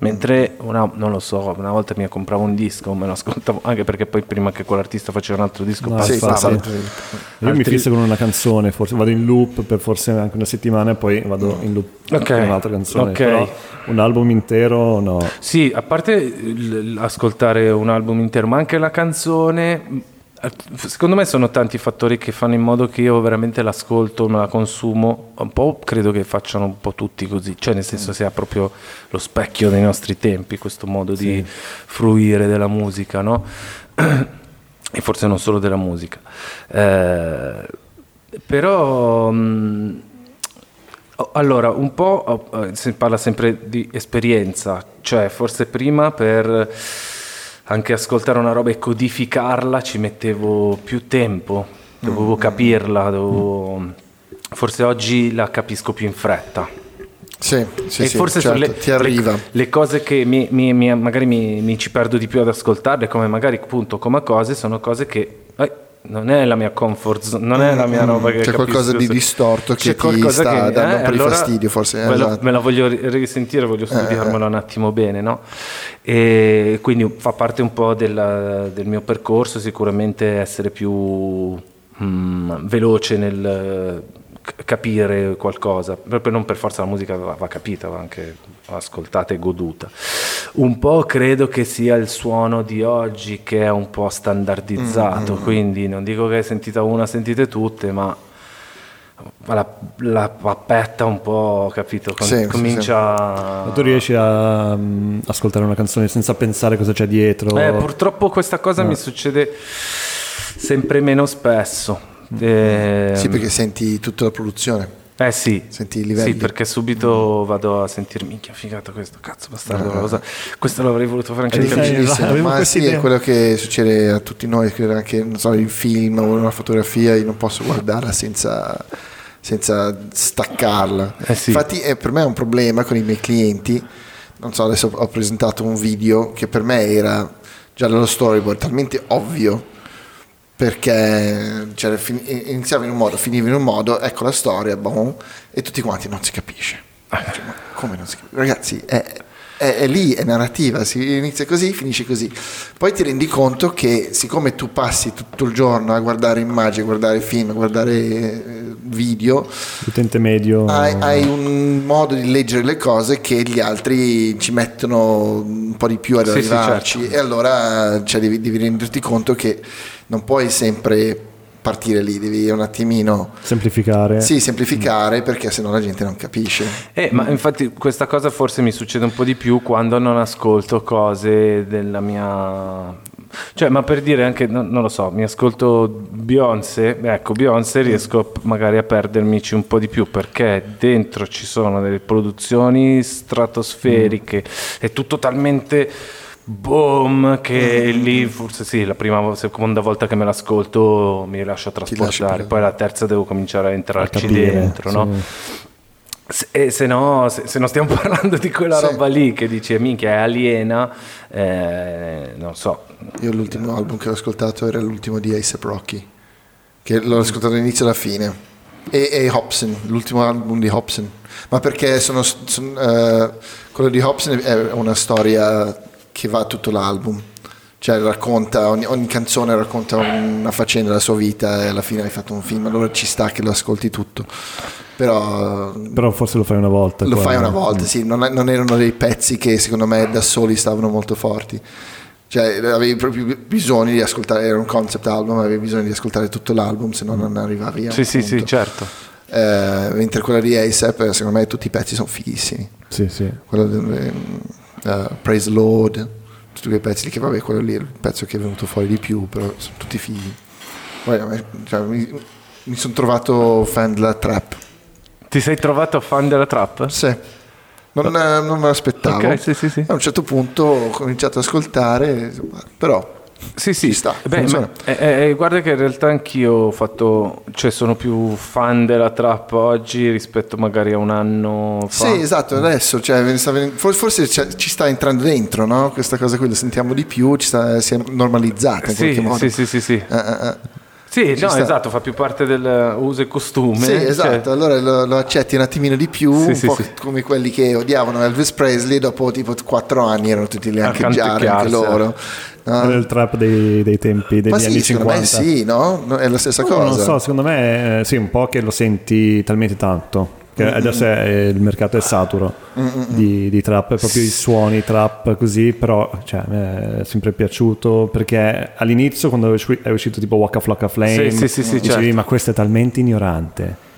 Mentre una- non lo so, una volta mi compravo un disco, me lo ascoltavo anche perché poi prima che quell'artista faceva un altro disco No, Sì, passava. infatti. sì. Io mi fisso con una canzone, forse vado in loop per forse anche una settimana e poi vado in loop Ok, con un'altra canzone. ok. Però un album intero no. Sì, a parte l- l- ascoltare un album intero, ma anche la canzone, secondo me sono tanti fattori che fanno in modo che io veramente l'ascolto, me la consumo, un po' credo che facciano un po' tutti così, cioè nel senso sia proprio lo specchio dei nostri tempi, questo modo di fruire della musica, no? e forse non solo della musica. Eh, però... mh, Oh, Allora, un po' eh, si parla sempre di esperienza, cioè forse prima per anche ascoltare una roba e codificarla ci mettevo più tempo, dovevo capirla, dovevo- forse oggi la capisco più in fretta. Sì, sì, e sì, forse certo, le, ti arriva. le- le cose che mi- mi- mi- magari mi, mi ci perdo di più ad ascoltarle, come magari appunto come cose, sono cose che eh, non è la mia comfort zone, non è la mia roba che C'è capisco. qualcosa di distorto che C'è ti qualcosa sta che- dando un po' di allora fastidio, forse, Me, esatto. me la voglio ri- risentire, voglio studiarmela un attimo bene, no? E quindi fa parte un po' della- del mio percorso, sicuramente essere più mm, veloce nel eh, capire qualcosa, proprio non per forza la musica va, va capita, va anche ascoltata e goduta. Un po' credo che sia il suono di oggi che è un po' standardizzato, Mm, quindi non dico che hai sentita una, sentite tutte, ma la, la pappetta un po', capito? Com- Sì, sì, comincia Ma tu riesci a mm, ascoltare una canzone senza pensare cosa c'è dietro? Eh, purtroppo questa cosa mi succede sempre meno spesso. Eh, Sì, perché senti tutta la produzione. eh sì, Senti i livelli. Sì, perché subito vado a sentir minchia figata questo, cazzo bastardo, cosa- questo l'avrei voluto fare anche È io. avevo ma sì, idea. è quello che succede a tutti noi, credo anche non so, il film o una fotografia, io non posso guardarla senza, senza staccarla. Eh sì. Infatti eh, per me è un problema con i miei clienti, non so, adesso ho presentato un video che per me era già nello storyboard talmente ovvio perché cioè, fin- iniziava in un modo, finiva in un modo, ecco la storia, boom, e tutti quanti non si capisce. Cioè, ma come non si capisce? Ragazzi, è, è- è lì, è narrativa, si inizia così, finisce così. Poi ti rendi conto che siccome tu passi tutto il giorno a guardare immagini, a guardare film, a guardare eh, video, L'utente medio. hai, hai un modo di leggere le cose che gli altri ci mettono un po' di più ad Sì, sì, arrivarci certo. e allora cioè, devi, devi renderti conto che non puoi sempre partire lì, devi un attimino Semplificare. sì, semplificare perché sennò la gente non capisce. Eh, ma infatti questa cosa forse mi succede un po' di più quando non ascolto cose della mia... Cioè, ma per dire anche, no- non lo so, mi ascolto Beyoncé, ecco, Beyoncé riesco magari a perdermici un po' di più perché dentro ci sono delle produzioni stratosferiche, è tutto talmente boom che lì forse sì, la prima seconda volta che me l'ascolto mi lascio trasportare, poi la terza devo cominciare a entrarci capire, dentro, no? sì. Se, e se no, se, se non stiamo parlando di quella Sì. roba lì che dice minchia è aliena, eh, non so. Io l'ultimo album che ho ascoltato era l'ultimo di A$AP Rocky, che l'ho ascoltato dall'inizio alla fine. E, e Hobson, l'ultimo album di Hobson. Ma perché sono, son- eh, quello di Hobson è una storia che va tutto l'album. Cioè racconta, ogni, ogni canzone racconta una faccenda della sua vita e alla fine hai fatto un film, allora ci sta che lo ascolti tutto. Però Però forse lo fai una volta. lo qua, fai una volta, sì, non, non erano dei pezzi che secondo me da soli stavano molto forti. Cioè, avevi proprio bisogno di ascoltare, era un concept album, avevi bisogno di ascoltare tutto l'album, se no non arrivavi a Sì, sì, sì, certo. Eh, mentre quella di ASAP, secondo me tutti i pezzi sono fighissimi. Sì, sì. Quello di eh, Praise Lord, tutti quei pezzi lì che vabbè, quello lì è il pezzo che è venuto fuori di più, però sono tutti a me- cioè, mi- mi sono trovato fan della trap. Ti sei trovato fan della trap? Sì. Non, eh, non me l'aspettavo. Ok, sì, sì, sì. A un certo punto ho cominciato ad ascoltare, però Sì, sì, Ci sta, Beh, ma- eh, eh, guarda che in realtà anch'io ho fatto, cioè sono più fan della trap oggi rispetto magari a un anno fa. Sì, esatto, adesso cioè, forse ci sta entrando dentro, no? Questa cosa qui la sentiamo di più, ci sta, si è normalizzata in Sì, qualche modo. sì, sì, sì, sì. Eh, eh, eh. Sì, Ci no, sta. esatto, fa più parte del uso e costume. Sì, cioè- esatto, allora lo, lo accetti un attimino di più, Sì, un sì, po' sì. come quelli che odiavano Elvis Presley, dopo tipo 4 anni erano tutti lì anche canticchiarsi. loro. No? Quello è il trap dei, dei tempi degli Ma anni sì, secondo 50. me sì, no? È la stessa No, cosa. non so, secondo me eh, sì, un po' che lo senti talmente tanto. Che adesso è- il mercato è saturo di, di trap, proprio i suoni trap così, però cioè, a me è sempre piaciuto perché all'inizio quando è usci- è uscito tipo Waka Flocka Flame, Sì, sì, sì, sì, dicevi certo. ma questo è talmente ignorante.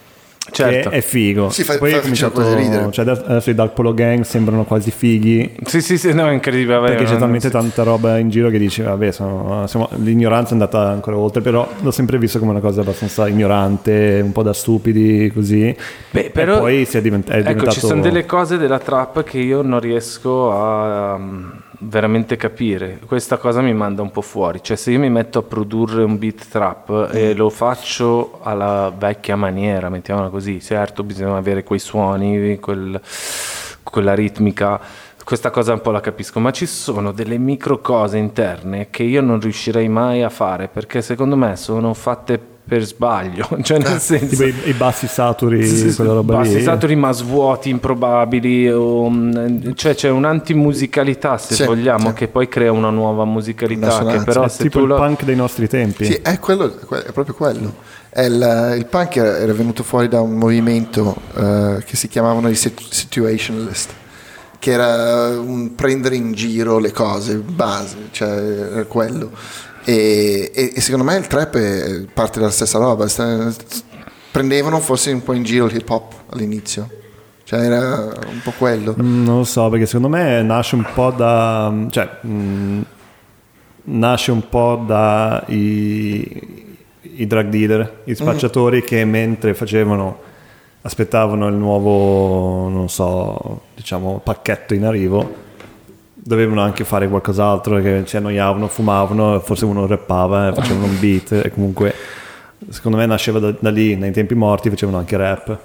Certo. Che è figo. Sì, fa- Poi fa- ho cominciato, ridere. cioè adesso i Dark Polo Gang sembrano quasi fighi Sì, sì, sì, no, è incredibile. vabbè, perché c'è talmente sì. tanta roba in giro che dici, vabbè, sono- siamo- l'ignoranza è andata ancora oltre, però l'ho sempre visto come una cosa abbastanza ignorante, un po' da stupidi, così. Beh, però, e poi si è, divent- è ecco, diventato... ci sono delle cose della trap che io non riesco a um, veramente capire. Questa cosa mi manda un po' fuori. Cioè, se io mi metto a produrre un beat trap Mm. e lo faccio alla vecchia maniera, mettiamola così, certo, bisogna avere quei suoni, quel- quella ritmica. Questa cosa un po' la capisco, ma ci sono delle micro cose interne che io non riuscirei mai a fare perché secondo me sono fatte per sbaglio, cioè nel senso Tipo i, i bassi saturi, sì, quella roba bassi lì. saturi ma svuoti improbabili o, mm, cioè c'è un'antimusicalità se Sì, vogliamo sì. che poi crea una nuova Una musicalità che sonanza. però È se tipo tu il lo punk dei nostri tempi. Sì, è, quello, è proprio quello. È il, il punk era, venuto fuori da un movimento eh, che si chiamavano i sit- situationalist, che era un prendere in giro le cose, base, cioè era quello. E, e- e secondo me il trap è parte della stessa roba. prendevano forse un po' in giro il hip hop all'inizio, cioè era un po' quello. Mm, Non lo so, perché secondo me nasce un po' da... cioè, mm, nasce un po' da i, i drug dealer, i spacciatori che mentre facevano, aspettavano il nuovo, non so, diciamo, pacchetto in arrivo, dovevano anche fare qualcos'altro, che si annoiavano, fumavano, forse uno rappava, e facevano un beat, e comunque... Secondo me nasceva da, da lì, nei tempi morti facevano anche rap.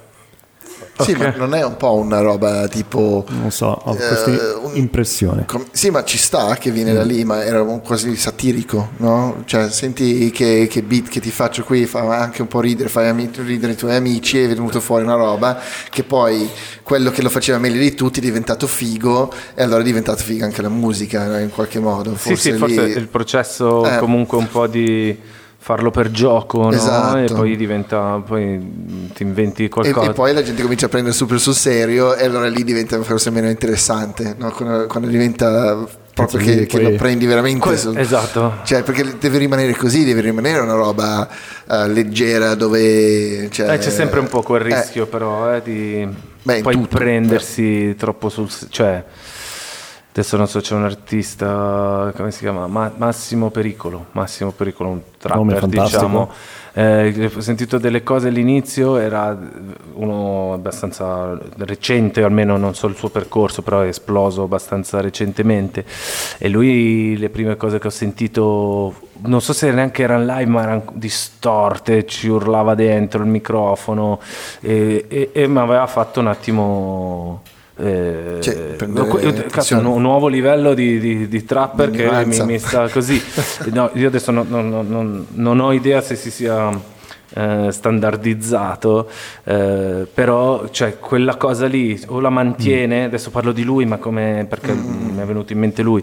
Sì, Ok. ma non è un po' una roba tipo... Non so, ho Eh, questa un- impressione. Com- sì, ma ci sta che viene da lì, ma era quasi satirico, no? Cioè, senti che, che beat che ti faccio qui fa anche un po' ridere, fai ami- ridere i tuoi amici, è venuto fuori una roba che poi quello che lo faceva meglio di tutti è diventato figo e allora è diventato figa anche la musica no? in qualche modo. sì sì lì- forse il processo Eh. comunque un po' di farlo per gioco no? Esatto. e poi diventa poi mm, ti inventi E, qualcosa e poi la gente comincia a prendere super sul serio e allora lì diventa forse meno interessante, no? quando, quando diventa proprio che, che lo prendi veramente Que- sul- esatto Cioè, perché deve rimanere così, deve rimanere una roba eh, leggera dove... Cioè, Eh, c'è sempre un po' quel eh, rischio però eh, di Beh, poi tutto, prendersi troppo sul cioè adesso non so c'è un artista come si chiama? Ma- Massimo Pericolo Massimo Pericolo un trapper fantastico. diciamo. Eh, ho sentito delle cose all'inizio era uno abbastanza recente almeno non so il suo percorso però è esploso abbastanza recentemente. E lui le prime cose che ho sentito non so se neanche erano live ma erano distorte ci urlava dentro il microfono e, e- e mi aveva fatto un attimo eh, Cioè, prendere que- cazzo, un nuovo livello di, di- di trapper che mi, mi sta così. No, io adesso non, non- non- non- ho idea se si sia eh, standardizzato eh, però cioè, quella cosa lì o la mantiene adesso parlo di lui ma come perché mi è venuto in mente lui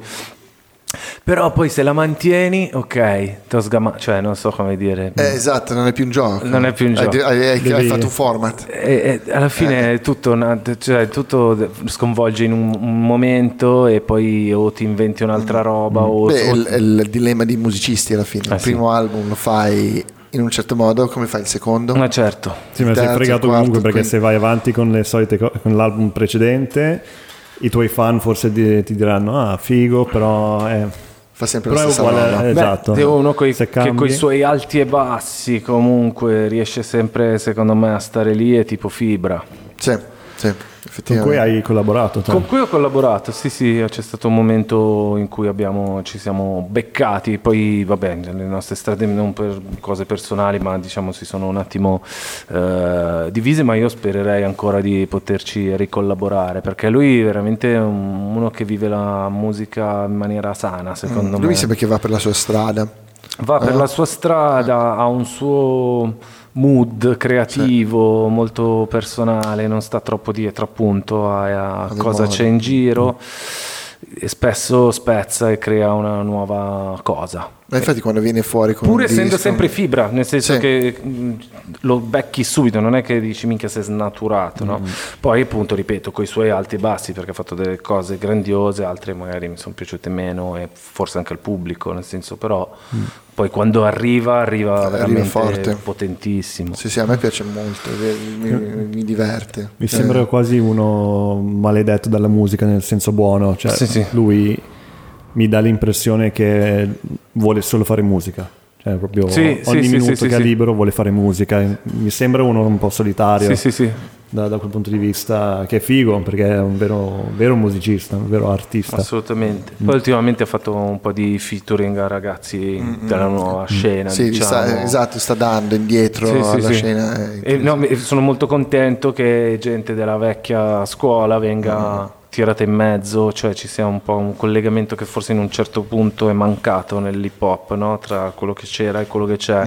però poi se la mantieni ok ti ho sgamato cioè non so come dire eh, esatto, non è più un gioco. Non è più un gioco. Hai, hai- hai fatto un format. e, e alla fine tutto, una- cioè, tutto sconvolge in un, un momento e poi o ti inventi un'altra roba o, Beh, è o- il, è il dilemma dei musicisti alla fine. Ah, il sì. primo album lo fai in un certo modo, come fai il secondo? ma certo Sì, ma sei fregato quarto, comunque perché quinto. se vai avanti con le solite co- con l'album precedente, i tuoi fan forse di- ti diranno: Ah, figo, però. eh, fa sempre Però la stessa uguale, roba. eh, esatto. Beh, è uno coi- che con i suoi alti e bassi comunque riesce sempre, secondo me, a stare lì è tipo fibra. Sì, sì, Con cui hai collaborato. te. Con cui ho collaborato, sì sì, c'è stato un momento in cui abbiamo- ci siamo beccati, poi vabbè, le nostre strade non per cose personali, ma diciamo si sono un attimo eh, divise, ma io spererei ancora di poterci ricollaborare, perché lui è veramente un- uno che vive la musica in maniera sana, secondo Lui me. mi sembra che va per la sua strada. Va per la sua strada, ha un suo mood creativo molto personale, non sta troppo dietro appunto a, a cosa c'è in giro e spesso spezza e crea una nuova cosa. Ma infatti quando viene fuori con Pur essendo disco- sempre fibra, nel senso Sì. che lo becchi subito, non è che dici minchia sei snaturato, no? Poi appunto, ripeto, con i suoi alti e bassi, perché ha fatto delle cose grandiose, altre magari mi sono piaciute meno e forse anche al pubblico, nel senso però poi quando arriva, arriva Arriva veramente forte. potentissimo. Sì, sì, a me piace molto, mi, mi- diverte. Mi Eh, sembra quasi uno maledetto dalla musica nel senso buono. Cioè, Sì, sì. lui mi dà l'impressione che vuole solo fare musica. Cioè, proprio Sì, ogni sì, minuto sì, che ha sì. libero vuole fare musica. Mi sembra uno un po' solitario Sì, sì, sì. Da, da quel punto di vista, che è figo perché è un vero, vero musicista, un vero artista. Assolutamente. Poi ultimamente ha fatto un po' di featuring a ragazzi della nuova scena. Sì, diciamo. sta, esatto, sta dando indietro Sì, sì, alla sì. scena. eh, E no, sono molto contento che gente della vecchia scuola venga tirata in mezzo, cioè ci sia un po' un collegamento che forse in un certo punto è mancato nell'hip hop, no? tra quello che c'era e quello che c'è.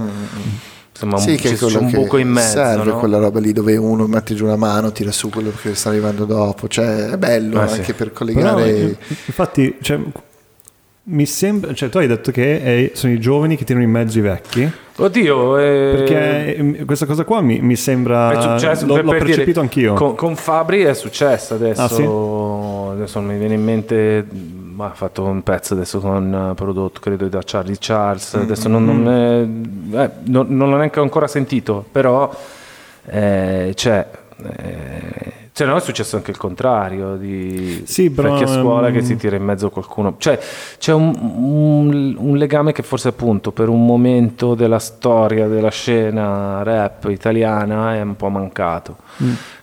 Insomma, Sì, un, che c'è, c'è un buco in mezzo. serve no? quella roba lì dove uno mette giù una mano, tira su quello che sta arrivando dopo, cioè è bello sì. anche per Però, collegare eh, infatti, cioè, mi sembra, cioè, tu hai detto che è- sono i giovani che tirano in mezzo i vecchi. Oddio, eh, Perché eh, questa cosa qua mi, mi sembra. è successo, l'ho, per- l'ho per dire, percepito anch'io. Con, con Fabri è successo adesso. Ah, sì? Adesso mi viene in mente. Ma ha fatto un pezzo adesso con eh, prodotto credo da Charlie Charles. Adesso non, non, è- eh, non- non l'ho neanche ancora sentito, però eh, c'è. eh, cioè, no, è successo anche il contrario di Sì, però, vecchia scuola che ehm, si tira in mezzo a qualcuno. Cioè, c'è un, un- un legame che forse appunto per un momento della storia della scena rap italiana è un po' mancato.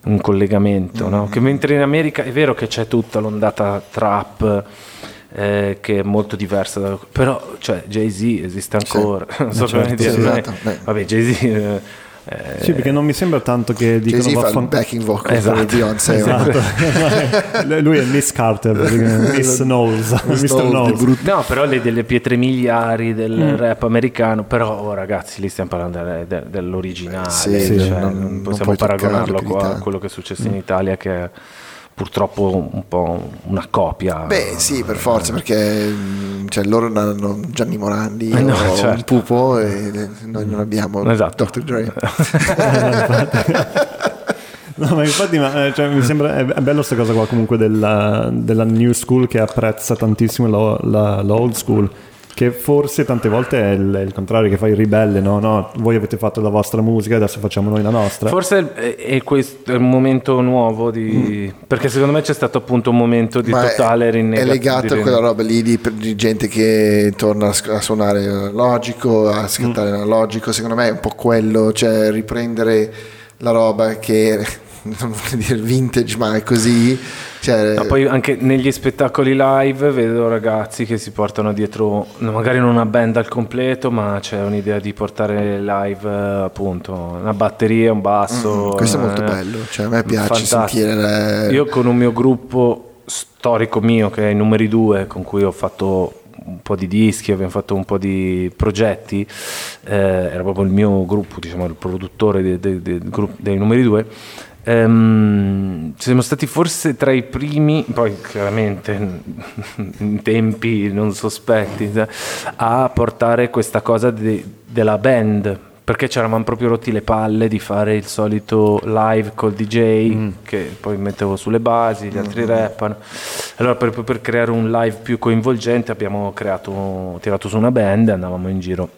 Un collegamento, no? Che mentre in America è vero che c'è tutta l'ondata trap. eh, che è molto diversa da- però cioè Jay-Z esiste ancora non so certo, come dire sì, esatto, vabbè Jay-Z eh, eh, Sì, perché non mi sembra tanto che dicono Jay-Z fa il backing vocal Esatto. per Beyoncé. Esatto. Lui è Miss Carter. Miss Knowles, Mr. Knowles. No, però le, delle pietre miliari del rap americano, però oh, ragazzi, lì stiamo parlando de- de- dell'originale, Sì, cioè, sì, non, non- non possiamo toccarlo paragonarlo a quello che è successo in Italia, che è purtroppo un po' una copia. Beh, sì, per forza, perché mm, cioè, loro non hanno Gianni Morandi Eh, no, o un certo. pupo e noi non abbiamo Esatto. Dr. Dre. No, ma infatti ma, eh, cioè, mi sembra è è bello questa cosa qua comunque della, della new school che apprezza tantissimo la, la- la old school. Che forse tante volte è il, è il contrario, che fa il ribelle, no? No, voi avete fatto la vostra musica, adesso facciamo noi la nostra. Forse è, è questo è un momento nuovo di... perché secondo me c'è stato appunto un momento di Mm. Ma totale rinnegazione. è legato a quella roba lì di, di gente che torna a suonare analogico, a scattare Mm. analogico. Secondo me è un po' quello, cioè riprendere la roba che non voglio dire vintage, ma è così. Cioè... No, poi anche negli spettacoli live vedo ragazzi che si portano dietro, magari non una band al completo, ma c'è un'idea di portare live appunto una batteria, un basso. Mm, mm. questo eh, è molto eh, bello, cioè, a me piace fantastico. sentire. Io con un mio gruppo storico mio che è i numeri 2, con cui ho fatto un po' di dischi, abbiamo fatto un po' di progetti, eh, era proprio il mio gruppo, diciamo, il produttore de, de, de, dei numeri 2. Um, siamo stati forse tra i primi, poi chiaramente in tempi non sospetti, a portare questa cosa de, della band, perché ci eravamo proprio rotti le palle di fare il solito live col DJ mm. che poi mettevo sulle basi, gli altri mm. rappano. Allora proprio per creare un live più coinvolgente abbiamo creato, tirato su una band e andavamo in giro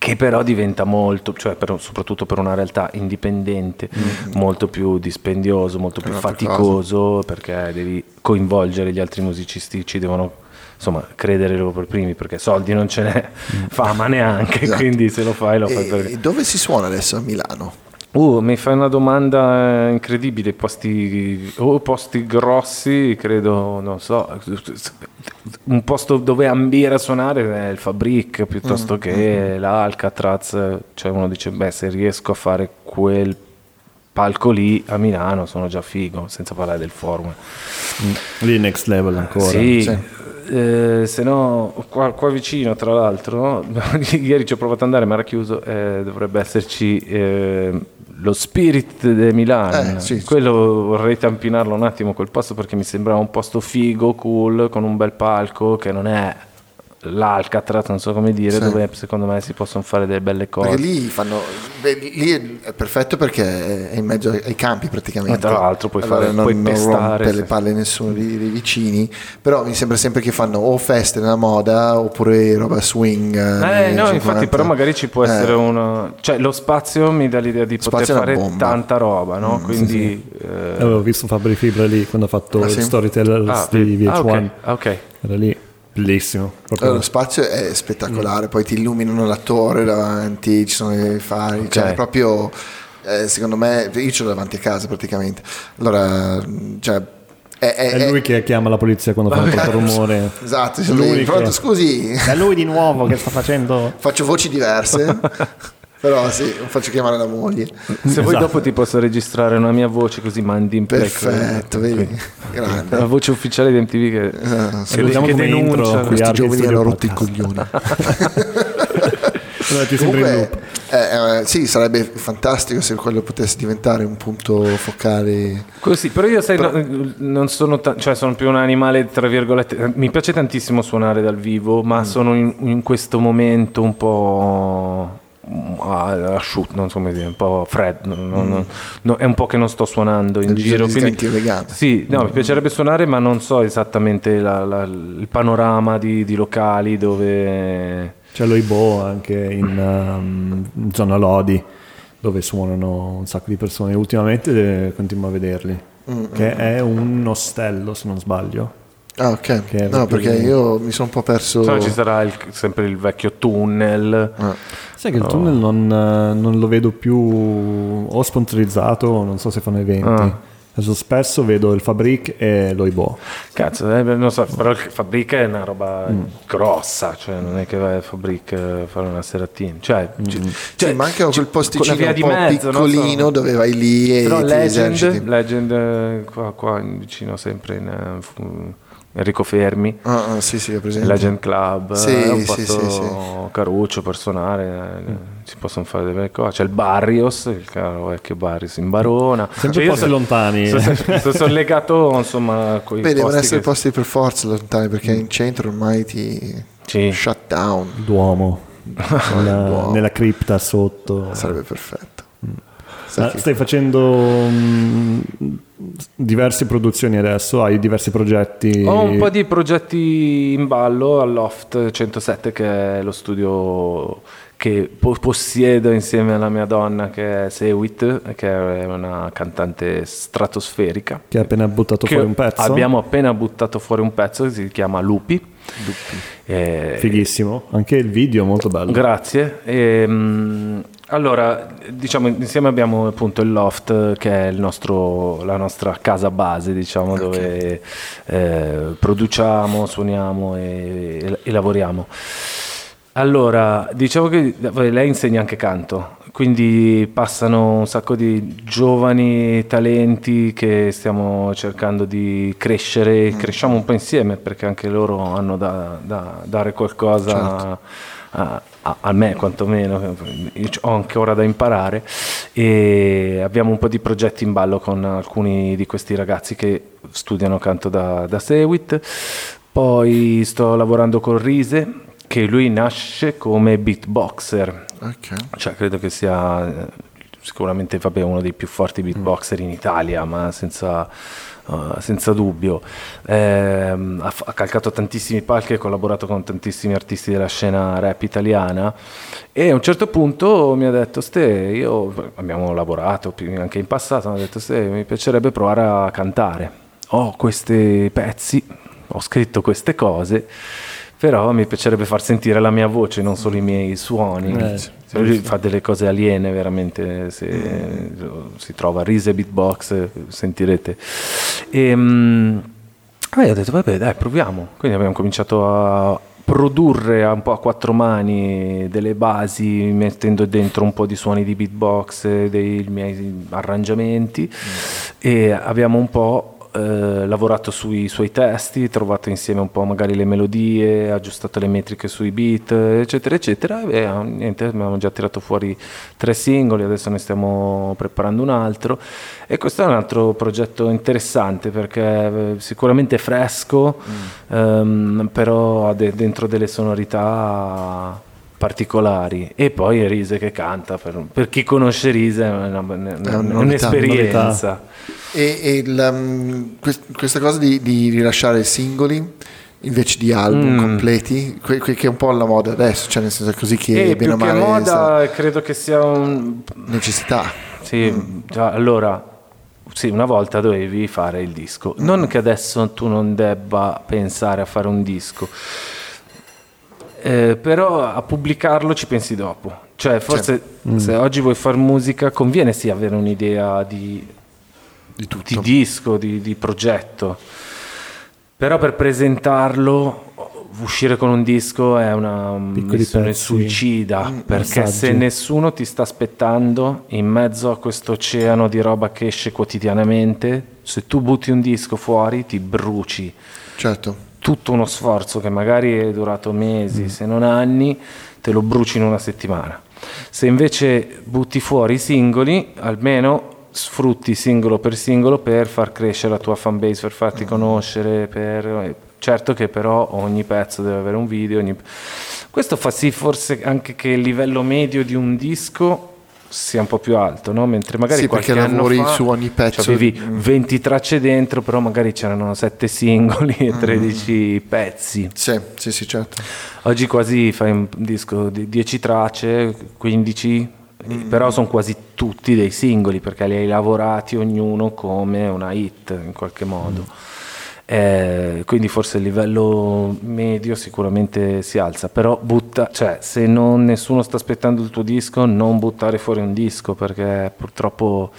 che però diventa molto, cioè per- soprattutto per una realtà indipendente, molto più dispendioso, molto più faticoso, perché devi coinvolgere gli altri musicisti, ci devono insomma credere loro per primi perché soldi non ce n'è, fama neanche, Esatto. quindi se lo fai lo fai E perché... dove si suona adesso a Milano? Uh, mi fai una domanda eh, incredibile, posti, o posti grossi, credo, non so, un posto dove ambire a suonare è il Fabric piuttosto che l'Alcatraz, cioè uno dice, beh se riesco a fare quel palco lì a Milano sono già figo, senza parlare del forum. Mm. Lì next level ancora. Sì, Sì. eh, se no, qua, qua vicino tra l'altro, ieri ci ho provato ad andare ma era chiuso, eh, dovrebbe esserci eh, lo Spirit de Milano. Eh, sì. Quello vorrei tampinarlo un attimo quel posto perché mi sembrava un posto figo, cool, con un bel palco che non è l'Alcatraz, non so come dire, Sì. dove secondo me si possono fare delle belle cose. Perché lì fanno. beh, lì è perfetto perché è in mezzo ai campi praticamente. Ma tra l'altro puoi Allora fare- non, puoi non pestare, rompe sì. le palle nessuno dei, dei vicini. Però mi sembra sempre che fanno o feste nella moda oppure roba swing. Eh, anni no, 50. infatti, però magari ci può Eh, essere una. Cioè, lo spazio mi dà l'idea di poter Spazio è una fare tanta roba, no? Mm, Quindi. eh, Avevo visto Fabri Fibra lì quando ha fatto Ah, il sì? Storyteller ah, di VH1. ah, ok, ah, ok. Era lì, bellissimo. Proprio. Lo spazio è spettacolare, poi ti illuminano la torre davanti, ci sono i fari, cioè Ok. è proprio, eh, secondo me, io ce l'ho davanti a casa praticamente. Allora, cioè, è, è- È lui che chiama la polizia quando fa troppo rumore. Esatto, lui pronto, scusi, È lui di nuovo che sta facendo... faccio voci diverse, però sì, faccio chiamare la moglie. Se vuoi Esatto. dopo ti posso registrare una mia voce così mandi in play. Perfetto, vedi, La grande. voce ufficiale di MTV che, sì, che, che intro denuncia. Questi giovani hanno rotto i coglioni. Comunque, eh, eh, sì, sarebbe fantastico se quello potesse diventare un punto focale. Così, però io sai, no- non sono, ta- cioè sono più un animale, tra virgolette, mi piace tantissimo suonare dal vivo, Mm. ma sono in, in questo momento un po' asciutto, non so come dire, un po' freddo, non- non- no, è un po' che non sto suonando in giro. di Quindi, sì, no, mi piacerebbe suonare, ma non so esattamente la- la- il panorama di, di locali dove... C'è l'Oibo anche in, um, in zona Lodi dove suonano un sacco di persone. Ultimamente eh, continuo a vederli. Mm, che è un ostello, se non sbaglio. Ah, ok. Che No, perché io mi sono un po' perso. Se no ci sarà il- sempre il vecchio tunnel. Ah, Sai che il tunnel non, eh, non lo vedo più o sponsorizzato, non so se fanno eventi. Ah. Adesso spesso vedo il Fabric e l'Oibo. Cazzo, eh, non so, però il Fabric è una roba grossa, cioè non è che vai a Fabric a fare una seratina. Cioè, ci- cioè, sì, ma anche quel ci- posticino un di po' mezzo, non so. piccolino dove vai lì e Però ti eserciti. Legend, Legend eh, qua, qua in- vicino sempre in eh, fu- Enrico Fermi. Ah, ah, sì, sì. Legend Club Sì, è un sì, sì, sì. caruccio per suonare, eh, si possono fare delle belle cose. C'è il Barrios, il caro vecchio Barrios in Barona. Sempre Cioè, io posti sono- lontani. Sono, sono- sono legato insomma con i Beh, devono posti essere che- posti per forza lontani perché in centro ormai ti Sì. shut down. Duomo. Nella, Duomo. nella cripta sotto. Sarebbe perfetto. Che- stai facendo mm, diverse produzioni adesso? Hai diversi progetti? Ho un po' di progetti in ballo all'Oft 107 che è lo studio che po- possiedo insieme alla mia donna che è Sewit, che è una cantante stratosferica. Che hai appena buttato fuori un pezzo? Abbiamo appena buttato fuori un pezzo che si chiama Lupi. Eh, Fighissimo. Anche il video molto bello. Grazie. Ehm, allora, diciamo, insieme abbiamo appunto il loft che è il nostro- la nostra casa base, diciamo, dove eh, produciamo, suoniamo e, e lavoriamo. Allora, diciamo che lei insegna anche canto, quindi passano un sacco di giovani talenti che stiamo cercando di crescere, cresciamo un po' insieme perché anche loro hanno da, da dare qualcosa a, a- a me quantomeno, ho ancora da imparare e abbiamo un po' di progetti in ballo con alcuni di questi ragazzi che studiano canto da, da Sewit, poi sto lavorando con Rise che lui nasce come beatboxer, Ok. cioè credo che sia eh, sicuramente vabbè, uno dei più forti beatboxer in Italia, ma senza, eh, senza dubbio. Ehm, ha, ha calcato tantissimi palchi, ha collaborato con tantissimi artisti della scena rap italiana e a un certo punto mi ha detto Ste, io abbiamo lavorato anche in passato, mi ha detto Ste, mi piacerebbe provare a cantare. Ho questi pezzi ho scritto queste cose, però mi piacerebbe far sentire la mia voce, non solo i miei suoni. Eh, Lui fa delle cose aliene veramente, se si trova Rise Beatbox, sentirete. E, mm, vabbè, ho detto, vabbè, dai, proviamo. Quindi abbiamo cominciato a produrre un po' a quattro mani delle basi, mettendo dentro un po' di suoni di beatbox, dei miei arrangiamenti e abbiamo un po' eh, lavorato sui suoi testi, trovato insieme un po' magari le melodie, aggiustato le metriche sui beat, eccetera, eccetera. E eh, niente, abbiamo già tirato fuori tre singoli, adesso ne stiamo preparando un altro. E questo è un altro progetto interessante perché eh, sicuramente è fresco, ehm, però ha de- dentro delle sonorità particolari e poi è Rise che canta per, per chi conosce Rise è, una- novità, un'esperienza E, e il, um, quest- questa cosa di, di rilasciare singoli invece di album Mm. completi, que- que- che è un po' alla moda adesso, cioè nel senso così che e bene più o male moda credo che sia un necessità. Sì, già, allora, sì, una volta dovevi fare il disco. Non che adesso tu non debba pensare a fare un disco, eh, però a pubblicarlo ci pensi dopo. Cioè, forse se oggi vuoi fare musica, conviene sì avere un'idea di, Di di disco, di, di progetto. Però per presentarlo, uscire con un disco è una Piccoli missione pezzi, suicida, perché messaggi. se nessuno ti sta aspettando in mezzo a questo oceano di roba che esce quotidianamente, se tu butti un disco fuori ti bruci Certo. Tutto uno sforzo che magari è durato mesi, se non anni, te lo bruci in una settimana. Se invece butti fuori i singoli, almeno sfrutti singolo per singolo per far crescere la tua fanbase, per farti conoscere, per... certo che però ogni pezzo deve avere un video. ogni- Questo fa sì forse anche che il livello medio di un disco sia un po' più alto, no? mentre magari Sì, qualche perché anno lavori fa su ogni pezzo. avevi 20 tracce dentro, però magari c'erano 7 singoli e 13 pezzi. Sì, sì, sì, certo. Oggi quasi fai un disco di 10 tracce, 15, però sono quasi tutti dei singoli perché li hai lavorati ognuno come una hit in qualche modo. Eh, quindi forse il livello medio sicuramente si alza, però butta, cioè se non nessuno sta aspettando il tuo disco, non buttare fuori un disco perché purtroppo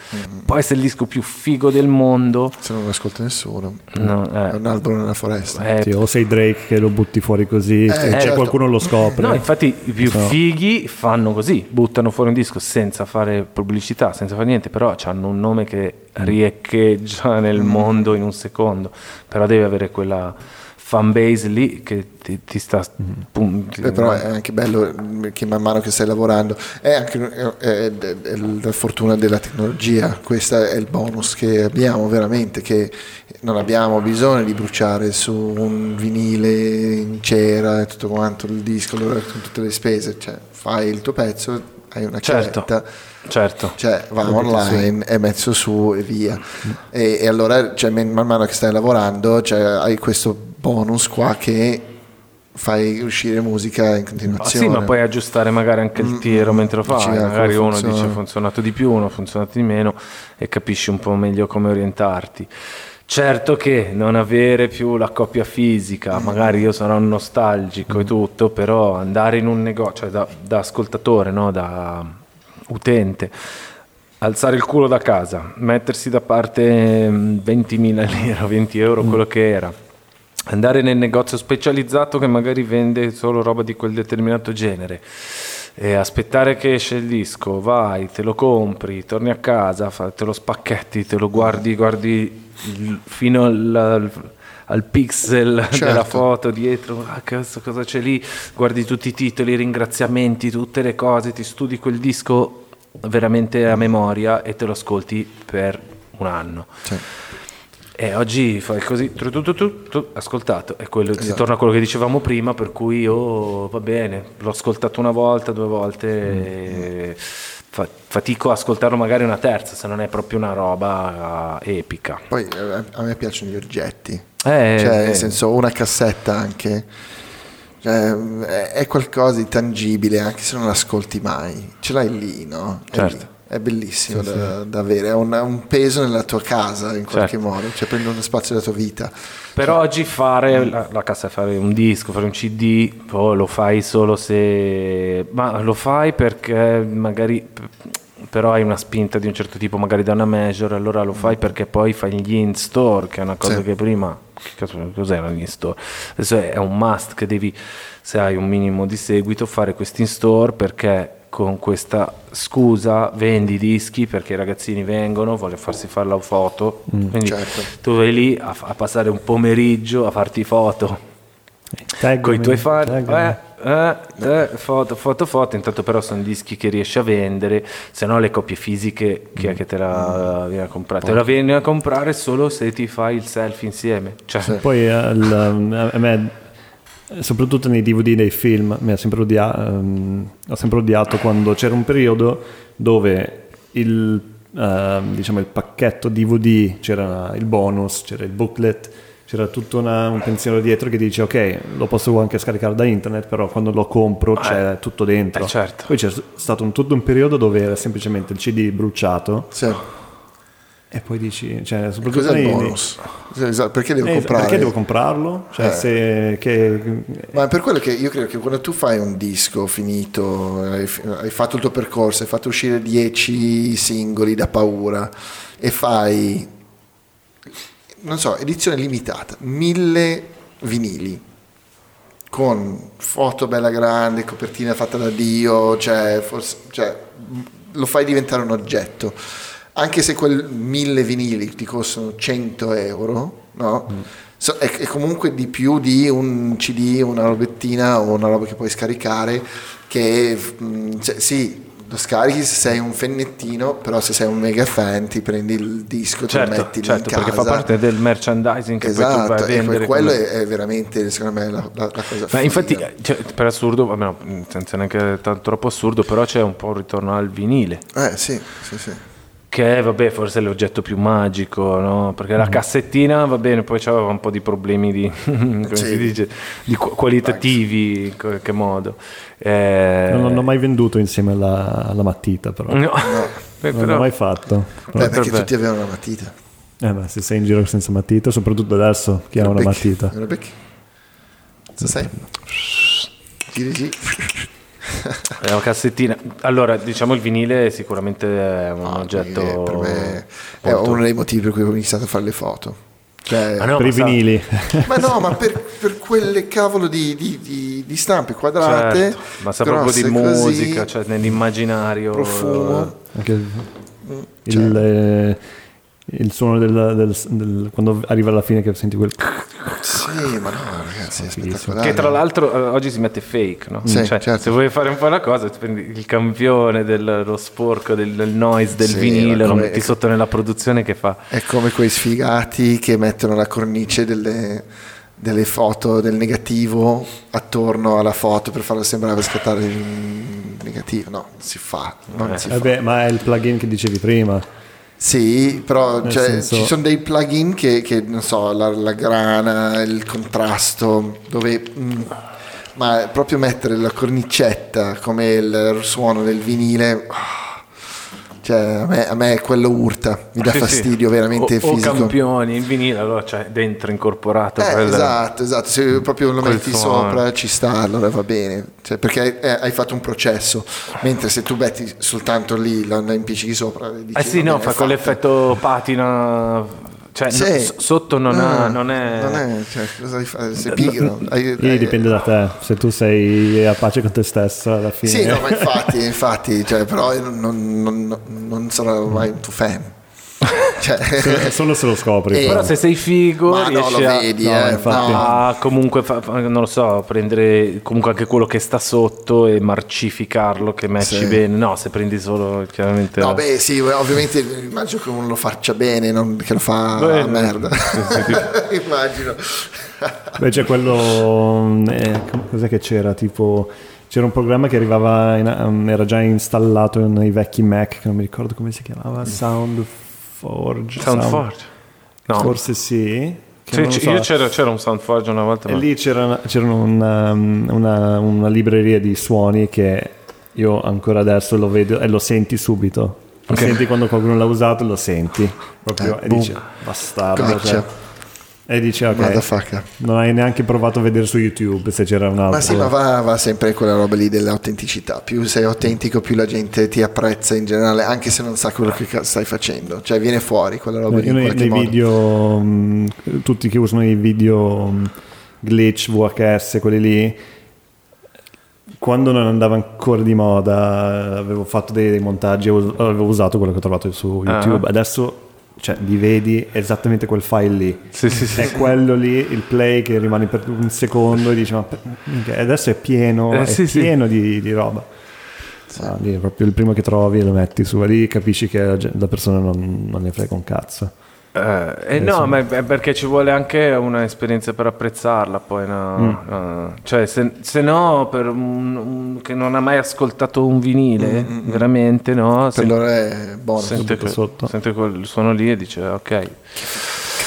può essere il disco più figo del mondo. Se non lo ascolta nessuno. No, eh. È un albero nella foresta. Eh, Sì, o sei Drake che lo butti fuori così, e certo. qualcuno lo scopre. No, infatti i più No. fighi fanno così, buttano fuori un disco senza fare pubblicità, senza fare niente, però hanno un nome che riecheggia nel mondo in un secondo, però devi avere quella fan base lì che ti, ti sta... pum- ti- Eh, però è anche bello mm, che man mano che stai lavorando è anche è- è- è la fortuna della tecnologia questo è il bonus che abbiamo veramente che non abbiamo bisogno di bruciare su un vinile in cera e tutto quanto il disco tutte le spese cioè fai il tuo pezzo hai una Certo. chiavetta Certo. cioè va online, è messo su e via. E, e allora cioè, man man mano che stai lavorando cioè, hai questo bonus qua che fai uscire musica in continuazione. sì, ma puoi aggiustare magari anche il tiro mentre lo fai, ah, magari uno funziona. dice ha funzionato di più, uno ha funzionato di meno e capisci un po' meglio come orientarti. Certo che non avere più la copia fisica, magari io sarò nostalgico e tutto, però andare in un negozio, cioè da, da ascoltatore, no? da utente, alzare il culo da casa, mettersi da parte mm, 20.000 lire, 20 euro, quello che era, andare nel negozio specializzato che magari vende solo roba di quel determinato genere e aspettare che esce il disco, vai, te lo compri, torni a casa, te lo spacchetti, te lo guardi, guardi fino al, al- pixel Certo. della foto dietro, ah, cazzo, cosa c'è lì, guardi tutti i titoli, i ringraziamenti, tutte le cose, ti studi quel disco veramente a memoria e te lo ascolti per un anno. Sì. E oggi fai così, tu, tu, tu, ascoltato, e quello, si Esatto. torna a quello che dicevamo prima, per cui io va bene, l'ho ascoltato una volta, due volte, Mm. fa- fatico a ascoltarlo magari una terza, se non è proprio una roba eh, epica. Poi eh, a me piacciono gli oggetti, Eh, cioè eh, nel senso una cassetta anche. Cioè, è- è qualcosa di tangibile anche se non l'ascolti mai, ce l'hai lì, no? È Certo. lì. È bellissimo da, da avere, ha un, un peso nella tua casa in qualche Certo. modo, cioè prende uno spazio della tua vita. Però oggi fare la, la cassa fare un disco, fare un CD, poi lo fai solo se ma lo fai perché magari però hai una spinta di un certo tipo, magari da una major, allora lo fai perché poi fai gli in store, che è una cosa Sì. che prima che cazzo- cos'era gli in store? Adesso è un must che devi se hai un minimo di seguito fare questi in store perché con questa scusa vendi dischi perché i ragazzini vengono, vogliono farsi fare la foto, quindi certo. tu vai lì a, a passare un pomeriggio a farti foto con i tuoi fan, eh, eh, eh, foto, foto, foto, intanto però sono dischi che riesci a vendere, se no le copie fisiche chi è che te la viene a comprare? Te la vieni a comprare solo se ti fai il selfie insieme. Cioè. Poi eh, il- a me, soprattutto nei DVD dei film, mi ha sempre odia- ehm, ho sempre odiato quando c'era un periodo dove il, ehm, diciamo, il pacchetto DVD, c'era il bonus, c'era il booklet, c'era tutto una- un pensiero dietro che dice ok, lo posso anche scaricare da internet, però quando lo compro c'è tutto dentro. eh, certo. Poi c'è stato un, tutto un periodo dove era semplicemente il CD bruciato Sì. E poi dici, cioè, soprattutto Cos'è il bonus? Esatto, Perché devo eh, comprare? Perché devo comprarlo? Cioè, Eh. se, che, Ma è per quello che io credo che quando tu fai un disco finito, hai, hai fatto il tuo percorso, hai fatto uscire 10 singoli da paura e fai, non so, edizione limitata, mille vinili con foto bella grande, copertina fatta da Dio, cioè, forse, cioè, lo fai diventare un oggetto. Anche se quel mille vinili ti costano 100 euro, no? So- è, è comunque di più di un CD, una robettina o una roba che puoi scaricare che mm, cioè, sì, lo scarichi se sei un fennettino, però se sei un mega fan ti prendi il disco, te lo certo, metti certo, in perché casa. fa parte del merchandising che poi tu Esatto, vai a e vendere. quello come- è, veramente secondo me la, la- la cosa Ma infatti, cioè, per assurdo, vabbè, no, senza neanche tanto troppo assurdo, però c'è un po' un ritorno al vinile. Eh sì, sì, sì. Che è, vabbè, forse è l'oggetto più magico, no? Perché Mm. la cassettina, va bene, poi c'aveva un po' di problemi di, come Sì. si dice, di qu- qualitativi, in qualche modo. Eh, non l'ho mai venduto insieme alla, alla matita, però. No. Beh, Non però- l'ho mai fatto. Beh, perché vabbè. tutti avevano una matita. Eh, ma se sei in giro senza matita, soprattutto adesso, chi ha una Becchi. matita? Lo becchi? Giri giù. È una cassettina. Allora, diciamo il vinile sicuramente è un oggetto. Eh, per me è molto- uno dei motivi per cui ho iniziato a fare le foto. Cioè, Ah, no, per ma i sa- vinili. Ma no, ma per, per quelle cavolo di, di- di- di stampe quadrate, Certo, ma sa proprio di grosse così, musica, cioè nell'immaginario. profumo. Anche il, Cioè. eh, il suono del, del- del- quando arriva alla fine che senti quel... Sì, ma no, ragazzi, è spettacolare. Che tra l'altro eh, oggi si mette fake, no? Sì, Cioè, certo. Se vuoi fare un po' la cosa, ti prendi il campione dello sporco, del, del noise, del Sì, vinile, lo metti sotto nella produzione che fa. È come quei sfigati che mettono la cornice delle, delle foto del negativo attorno alla foto per farla sembrare scattare il negativo. No, non si fa. Non Eh. si fa. Vabbè, ma è il plugin che dicevi prima. Sì, però cioè, senso- ci sono dei plugin che, che, non so, la, la grana, il contrasto, dove... mm, ma proprio mettere la cornicetta come il suono del vinile... ah, cioè, a me, a me quello urta, mi dà Sì, sì. fastidio veramente o, fisico. O campioni, il vinile, allora c'è dentro incorporato. Eh, quel- esatto, esatto, se proprio lo metti suono. sopra ci sta, allora va bene, Cioè, perché eh, hai fatto un processo, mentre se tu metti soltanto lì, la la impiccichi sopra... dici, Eh sì, no, bene, fa con l'effetto patina. Cioè, Sì. no, s- sotto non, ha, Ah, non è. Non è, cioè, cosa devi fare? Sei pigro. Hai- hai- dipende da te, se tu sei a pace con te stesso alla fine. Sì, no, ma infatti, infatti, cioè, però io non, non, non, non sarò mai un tuo fan. Cioè, Solo se lo scopri. Eh, però. Se sei figo, ma no, riesci lo a, vedi, no, eh, infatti. no. a comunque, fa- fa- non lo so, prendere comunque anche quello che sta sotto e marcificarlo, che matchi Sì. bene. No, se prendi solo chiaramente. No, beh, sì, ovviamente immagino che uno lo faccia bene, non che lo fa Beh, a merda. immagino. Beh, c'è quello. eh, cos'è che c'era? Tipo. C'era un programma che arrivava, in- um, era già installato nei vecchi Mac, che non mi ricordo come si chiamava, Soundforge. Soundforge. No. Forse sì. che Sì, lo so. io c'era, c'era un Soundforge una volta. E ma- lì c'era, c'era una, una- una libreria di suoni che io ancora adesso lo vedo e lo senti subito. Senti quando qualcuno l'ha usato, lo senti proprio Eh, e boom. dici bastardo. Gotcha. cioè. E dici ok, non hai neanche provato a vedere su YouTube se c'era un altro. Ma sì, ma va, va sempre quella roba lì dell'autenticità. Più sei autentico, più la gente ti apprezza in generale, anche se non sa quello che stai facendo. Cioè, viene fuori quella roba lì Io nei, nei video, mh, tutti che usano i video mh, glitch, VHS, quelli lì, quando non andava ancora di moda, avevo fatto dei, dei montaggi, avevo avevo usato quello che ho trovato su Ah. YouTube. Adesso cioè, li vedi esattamente quel file lì. Sì, sì, sì. È quello lì, il play che rimane per un secondo e dici, ma adesso è pieno, Eh, è sì, sì. pieno Di, di roba. Ah, lì è proprio il primo che trovi e lo metti su, lì capisci che la persona non, non ne frega un cazzo. Eh, eh, no, ma è perché ci vuole anche un'esperienza per apprezzarla, poi no, Mm. no. cioè se, se no per un, un- che non ha mai ascoltato un vinile, veramente no, Mm, Per sen- loro è buono. sente, que- sotto. sente quel suono lì e dice ok.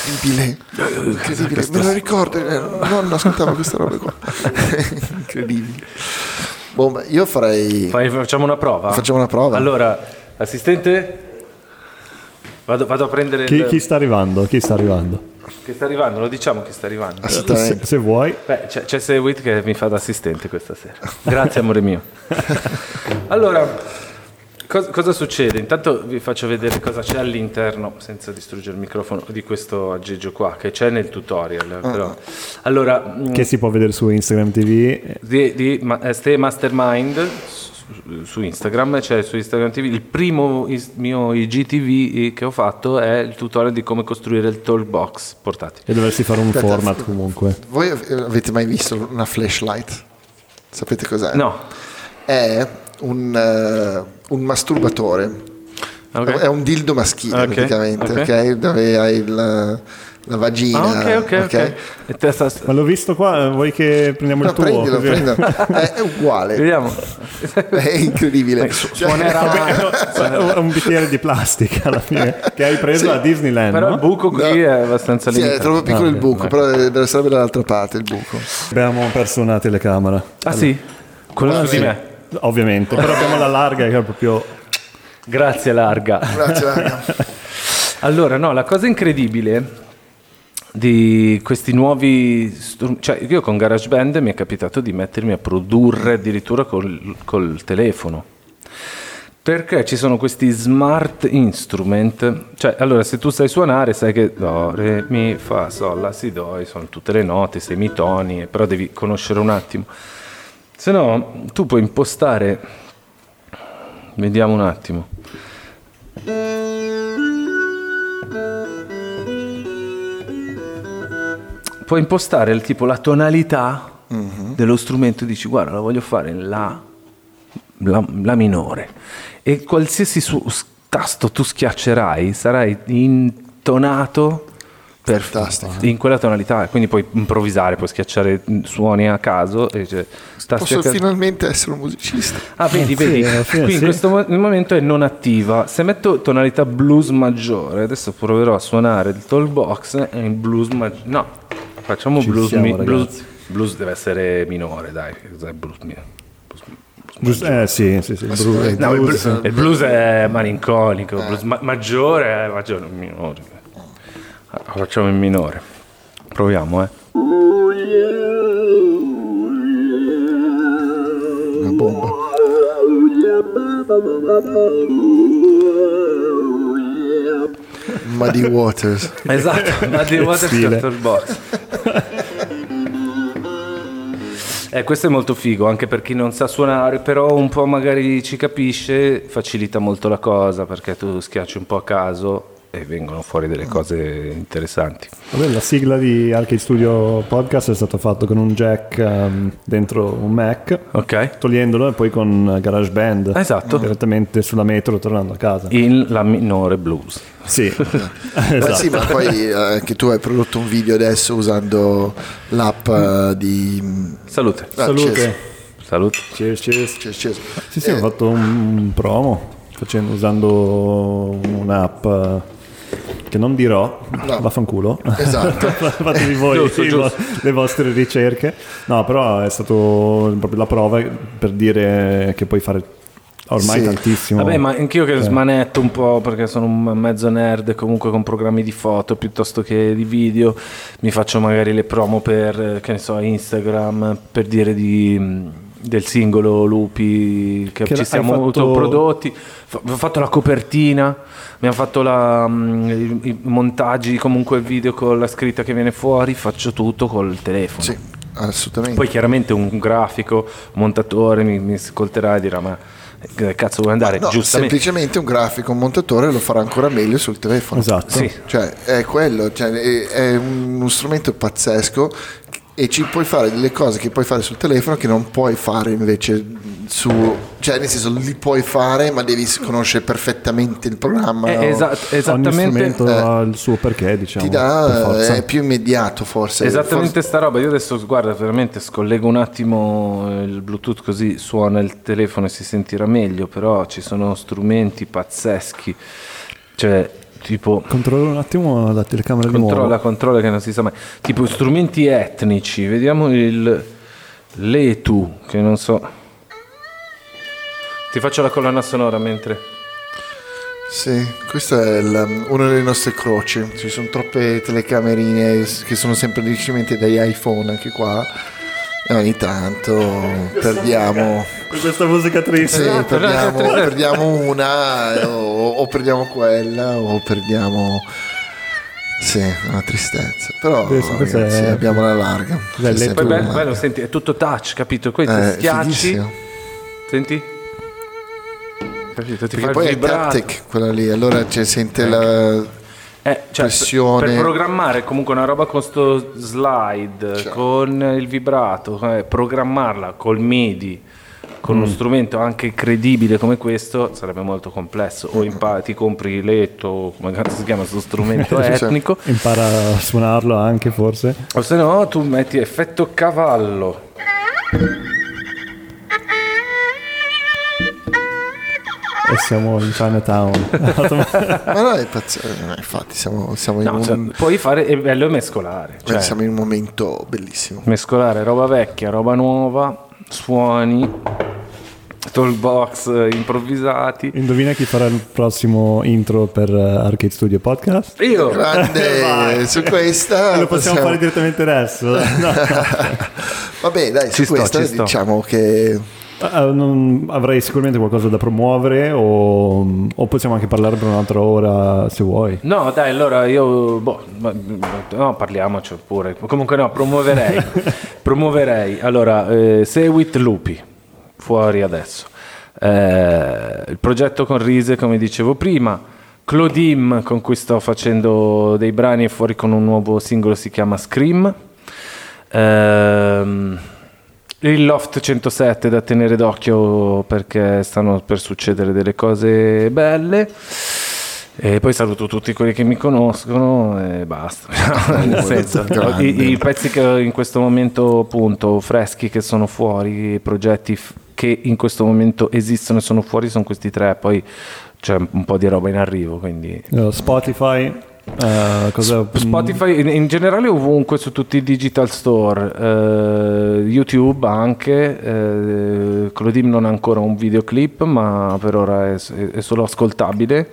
Incredibile, incredibile. Me lo ricordo, eh, non ascoltavo questa roba qua. incredibile. Boh, io farei... Fai- facciamo una prova? Facciamo una prova. Allora, assistente, vado, vado a prendere Chi, il... chi sta arrivando? Chi sta arrivando? Che sta arrivando, lo diciamo che sta arrivando. Se, se vuoi. Beh, c'è, c'è Sewit che mi fa da assistente questa sera. Grazie, amore mio. allora, cos- cosa succede? Intanto vi faccio vedere cosa c'è all'interno, senza distruggere il microfono, di questo aggeggio qua, che c'è nel tutorial. però. Allora, mh, Che si può vedere su Instagram TV. di, di Ma- eh, Stay Mastermind su, su Instagram, c'è su Instagram TV. Il primo is- mio IGTV che ho fatto è il tutorial di come costruire il talkbox portatile. E dovresti fare un Aspetta, format comunque. Voi avete mai visto una flashlight? Sapete cos'è? No, È un, eh, un masturbatore. Ok. È un dildo maschile Ok, praticamente, ok. ok? Dove hai la, la vagina. Ah, ok, ok, ok. E te sta- Ma l'ho visto qua, vuoi che prendiamo il No, tuo? prendilo, prendilo. È, è uguale. Vediamo. È incredibile. Cioè, Suonerà. È un bicchiere di plastica alla fine che hai preso a Disneyland. Però no? il buco qui No. è abbastanza Sì, è troppo piccolo Ah, il buco, però deve sarebbe dall'altra parte il buco. Abbiamo perso una telecamera. Ah sì? Quello su di me. Ovviamente, però abbiamo la larga che è proprio. Grazie larga. Grazie, raga. Allora, no, la cosa incredibile di questi nuovi strum- cioè io con GarageBand mi è capitato di mettermi a produrre addirittura col, col telefono. Perché ci sono questi smart instrument? Cioè allora se tu sai suonare sai che do, re, mi, fa, sol, la, si, do sono tutte le note, semitoni però devi conoscere un attimo. Se no tu puoi impostare vediamo un attimo puoi impostare il tipo la tonalità dello strumento dici guarda la voglio fare in la, la, la minore e qualsiasi su- s- tasto tu schiaccerai sarai intonato per- Fantastico. in quella tonalità quindi puoi improvvisare puoi schiacciare mm, suoni a caso e cioè, Posso caso. finalmente essere un musicista. Ah, vedi, Sì, vedi. fine Qui in sì. questo mo- momento è non attiva. Se metto tonalità blues maggiore, adesso proverò a suonare il tollbox in blues maggiore. No, facciamo Ci blues, siamo, mi- blues. Blues deve essere minore, dai. Cos'è blues minore? Giusto- Eh sì, sì, sì. il blu- Assolutamente. No, il Blues, blues, eh, il blues è malinconico, il blues ma- maggiore è maggiore, minore. Ah, Facciamo in minore. Proviamo, eh. Una bomba. Muddy Waters. Esatto, ma di Water Stile. Starter Box. Eh, questo è molto figo anche per chi non sa suonare, però un po' magari ci capisce, facilita molto la cosa perché tu schiacci un po' a caso e vengono fuori delle cose interessanti. Vabbè, la sigla di Arcade Studio Podcast è stata fatta con un jack ehm, dentro un Mac, Ok? togliendolo e poi con GarageBand. Esatto. Direttamente sulla metro tornando a casa. In la minore blues. Sì, Ma esatto. sì, ma poi eh, anche tu hai prodotto un video adesso usando l'app eh, di... Salute. Ah, Salute. Salute. Cheers, cheers. Cheers, cheers. Sì, sì, ho fatto un promo facendo, usando un'app eh, che non dirò, No. vaffanculo. Esatto. Fatevi voi Giusto, giusto. vo- le vostre ricerche. No, però è stato proprio la prova per dire che puoi fare Ormai Sì. tantissimo. Vabbè, ma anch'io che smanetto un po' perché sono un mezzo nerd comunque con programmi di foto piuttosto che di video, mi faccio magari le promo per, eh, che ne so, Instagram, per dire di, del singolo Lupi che, Che ci siamo fatto- autoprodotti. Fatto la copertina, mi hanno fatto la, mh, i, montaggi, comunque il video con la scritta che viene fuori, faccio tutto col telefono. Sì, assolutamente. Poi chiaramente un grafico, un montatore mi, mi ascolterà e dirà ma che cazzo vuoi andare? No, Giustamente. semplicemente un grafico, un montatore lo farà ancora meglio sul telefono. Esatto. Sì. Cioè, è quello, cioè, è, è uno strumento pazzesco e ci puoi fare delle cose che puoi fare sul telefono che non puoi fare invece su... Cioè, nel senso, li puoi fare, ma devi conoscere perfettamente il programma. Eh, no? esa- Ogni esattamente, strumento ha il suo perché, diciamo. Ti dà, forza. è più immediato forse. esattamente sta roba. Io adesso, guarda, veramente scollego un attimo il Bluetooth così suona il telefono e si sentirà meglio, però ci sono strumenti pazzeschi. Cioè, tipo... Controllo un attimo la telecamera di Controlla, nuovo. controlla che non si sa mai. Tipo strumenti etnici, vediamo il l'Etu, che non so. Ti faccio la colonna sonora mentre... Sì, questa è il- una delle nostre croci. Ci sono troppe telecamerine che sono sempre semplicemente degli iPhone anche qua. E ogni tanto perdiamo, Questa musica triste. sì, Esatto, perdiamo, no, perdiamo una o, o perdiamo quella o perdiamo... Sì, una tristezza. Però ragazzi, è- abbiamo la larga. Le- Poi bello, larga. bello, senti, è tutto touch, capito? Qui Eh, schiacci, fighissimo. senti? Capito? Ti Perché poi il è vibrato. Captec quella lì, allora cioè, sente la... Eh, cioè, pressione. Per programmare comunque una roba con sto slide, Cioè. con il vibrato, eh, programmarla col MIDI, con Mm. uno strumento anche credibile come questo, sarebbe molto complesso. O impa- ti compri letto, come cazzo si chiama questo strumento etnico, Impara a suonarlo anche, forse. o se no tu metti effetto cavallo. E siamo in Chinatown. Ma no, è pazzesco. Eh, Infatti siamo, siamo in No, un... cioè, puoi fare, è bello mescolare. Beh, Cioè, siamo in un momento bellissimo. mescolare roba vecchia, roba nuova, suoni, talkbox eh, improvvisati. Indovina chi farà il prossimo intro per eh, Arcade Studio Podcast? Io Grande, su questa Lo possiamo fare direttamente adesso. No. Vabbè, dai, Ci su sto, questa ci sto. diciamo che Eh, non- avrei sicuramente qualcosa da promuovere o, o possiamo anche parlare per un'altra ora se vuoi. No, dai, allora io boh, no, parliamoci pure. Comunque no, promuoverei. promuoverei. Allora, eh, Seguit Lupi fuori adesso. Eh, il progetto con Rise, come dicevo prima. Clodim, con cui sto facendo dei brani, è fuori con un nuovo singolo, si chiama Scream. Ehm, il Loft 107 da tenere d'occhio perché stanno per succedere delle cose belle. E poi saluto tutti quelli che mi conoscono e basta. Nel senso, i, i pezzi che in questo momento appunto freschi che sono fuori, i progetti f- che in questo momento esistono e sono fuori sono questi tre, poi c'è un po' di roba in arrivo, quindi Spotify, eh, cosa, Spotify in, in generale ovunque su tutti i digital store, eh, YouTube anche, eh, Clodim non ha ancora un videoclip ma per ora è, è solo ascoltabile.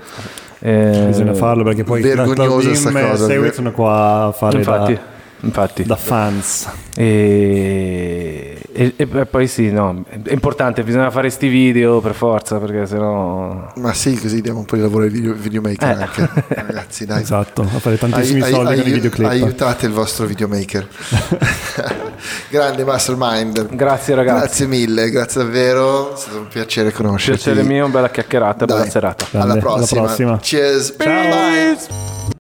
Eh, Bisogna farlo perché poi vergognosa sta Claudim e cosa. Seguit sono qua a fare infatti, da, infatti. da fans. E, e- e poi sì, no, è importante, bisogna fare sti video per forza perché sennò... ma sì, così diamo un po' di lavoro ai video, videomaker Eh. anche. Ragazzi, dai. Esatto, a fare tantissimi Ai- ai- soldi con i ai- videoclip. Aiutate il vostro videomaker. Grande mastermind. Grazie ragazzi, Grazie mille, grazie davvero. È stato un piacere conoscerti. piacere mio, bella chiacchierata, Dai. bella serata. Alla Grande, alla prossima. prossima. Cheers. Ciao. Bye.